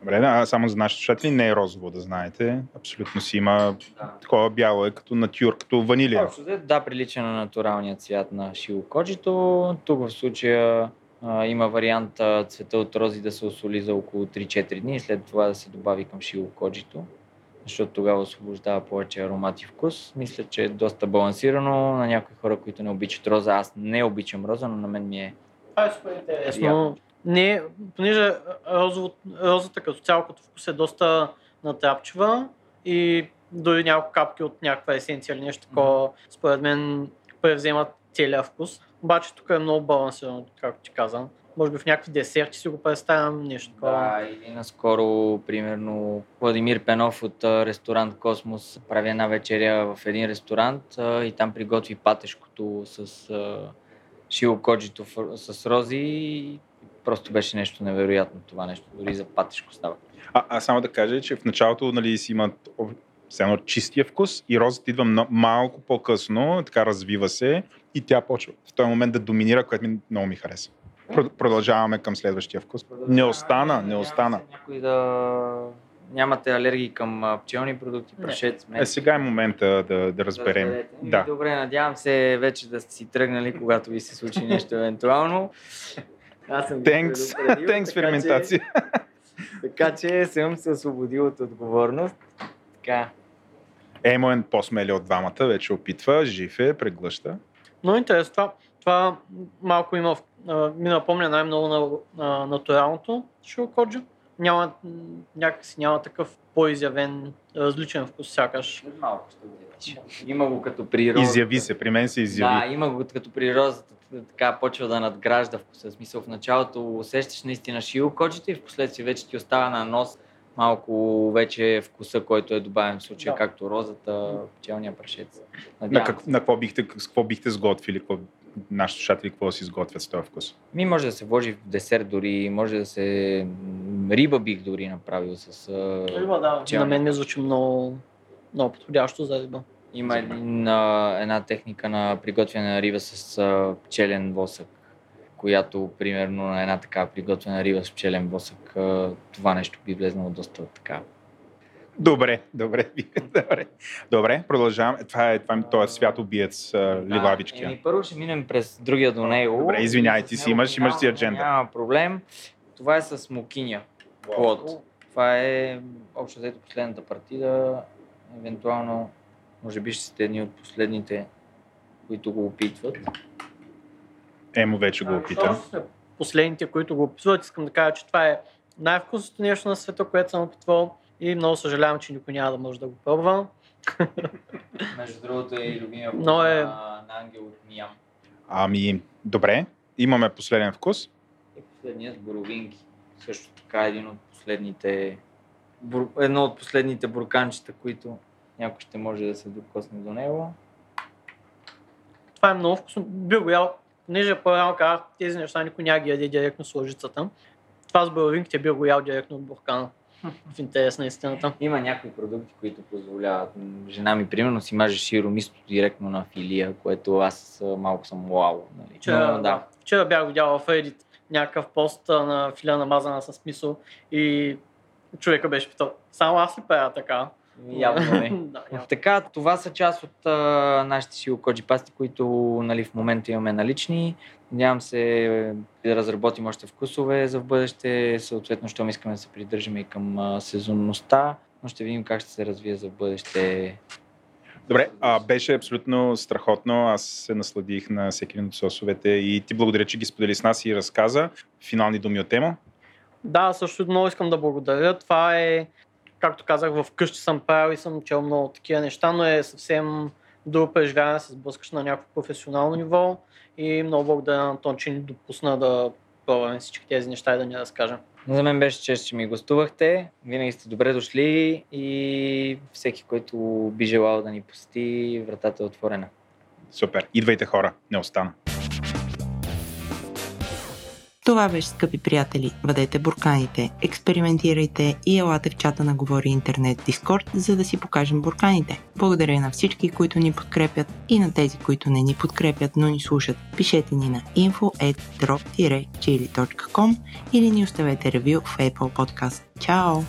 Добре, да, само за нашите слушатели не е розово, да знаете. Абсолютно си има да. такова бяло, е като натюр, като ванилия. Да, прилича на натуралния цвят на шилокоджито. Тук в случая а, има вариант цвета от рози да се осоли за около 3-4 дни и след това да се добави към шилокоджито, защото тогава освобождава повече аромат и вкус. Мисля, че е доста балансирано. На някои хора, които не обичат роза, аз не обичам роза, но на мен ми е. Това е супер интересно. Не, понеже розово, розата като цяло като вкус е доста натрапчива и дори няколко капки от някаква есенция или нещо такова, mm-hmm. според мен превземат целия вкус. Обаче тук е много балансирано, както ти казвам. Може би в някакви десерти си го представям нещо такова. Да, или наскоро, примерно, Владимир Пенов от ресторант Космос прави една вечеря в един ресторант и там приготви патешкото с шило коджито с рози и просто беше нещо невероятно това нещо. Дори за патешко става. А, а само да кажа, че в началото нали, си имат все чистия вкус и розата идва малко по-късно, така развива се и тя почва в този момент да доминира, което ми много ми хареса. Продължаваме към следващия вкус. Не остана, не остана. Някой да нямате алергии към пчелни продукти, прашец, Е, сега е момента да, да разберем. Да, да. Добре, надявам се вече да сте си тръгнали, когато ви се случи нещо евентуално. Аз съм Thanks, Thanks ферментация. (laughs) Така че съм се освободил от отговорност. Така. Емо по-смели от двамата, вече опитва, жив е, преглъща. Много интересно. Това, това малко има, ми напомня най-много на, на натуралното шилокоджо. Няма, някакси няма такъв по-изявен, различен вкус, сякаш. Малко ще Има го като при розата. Изяви се, при мен се изяви. Да, има го като при розата, така почва да надгражда вкуса. В смисъл в началото усещаш наистина шилокоджите и в последствие вече ти остава на нос малко вече вкуса, който е добавен в случая, да. както розата, пчелния прашец. На, как, на какво бихте, с какво бихте сготвили? Какво, нашите слушатели какво си сготвят с този вкус? Ми може да се вложи в десерт дори, може да се... Риба бих дори направил с... Риба, да. Пчелния. На мен не звучи много, много подходящо за риба. Има един, една техника на приготвяне на риба с пчелен восък, която примерно на една така приготвена риба с пчелен восък, а, това нещо би влезнало доста така. Добре, добре, (laughs) добре. Добре, продължаваме. Това е, това е, това е святобиец ливавички. Еми, първо ще минем през другия до него. Добре, извиняй, ти си имаш, имаш си адженда. Няма проблем. Това е с мукиня. Плод. Това е общо взето последната партида. Евентуално, може би ще сте едни от последните, които го опитват. Емо вече го опита. Последните, които го опитват, искам да кажа, че това е най-вкусното нещо на света, което съм опитвал и много съжалявам, че никой няма да може да го пробва. (laughs) Между другото е и любимия вкус Но е... на, на Ангел от Миям. Ами, добре. Имаме последен вкус. И последният боровинки. Също така един от последните бур... едно от последните бурканчета, които някой ще може да се докосне до него. Това е много вкусно. Би го ял, понеже по-рано казах, тези неща никой няма ги яде директно с лъжицата. Това с боровинките би го ял директно от буркана. В интерес на истината. Има някои продукти, които позволяват. Жена ми, примерно, си маже широмисто директно на филия, което аз малко съм вау. Нали? Вчера, Но, да. вчера бях видял в Reddit някакъв пост на филия намазана с мисо и човека беше питал, само аз ли правя така? Явно не. (laughs) да, явно. Така, това са част от а, нашите си коджи пасти, които нали, в момента имаме налични. Надявам се да разработим още вкусове за в бъдеще. Съответно, щом искаме да се придържаме и към а, сезонността, но ще видим как ще се развие за в бъдеще. Добре, а, беше абсолютно страхотно. Аз се насладих на всеки един от сосовете и ти благодаря, че ги сподели с нас и разказа. Финални думи от тема. Да, също много искам да благодаря. Това е, както казах, вкъщи съм правил и съм чел много такива неща, но е съвсем друго преживяване да се сблъскаш на някакво професионално ниво и много благодаря на Антон, че ни допусна да пробваме всички тези неща и да ни разкажем. За мен беше чест, че ми гостувахте. Винаги сте добре дошли и всеки, който би желал да ни посети, вратата е отворена. Супер. Идвайте хора. Не остана. Това беше, скъпи приятели. Бъдете бурканите, експериментирайте и елате в чата на Говори Интернет Дискорд, за да си покажем бурканите. Благодаря на всички, които ни подкрепят и на тези, които не ни подкрепят, но ни слушат. Пишете ни на info.drop-chili.com или ни оставете ревю в Apple Podcast. Чао!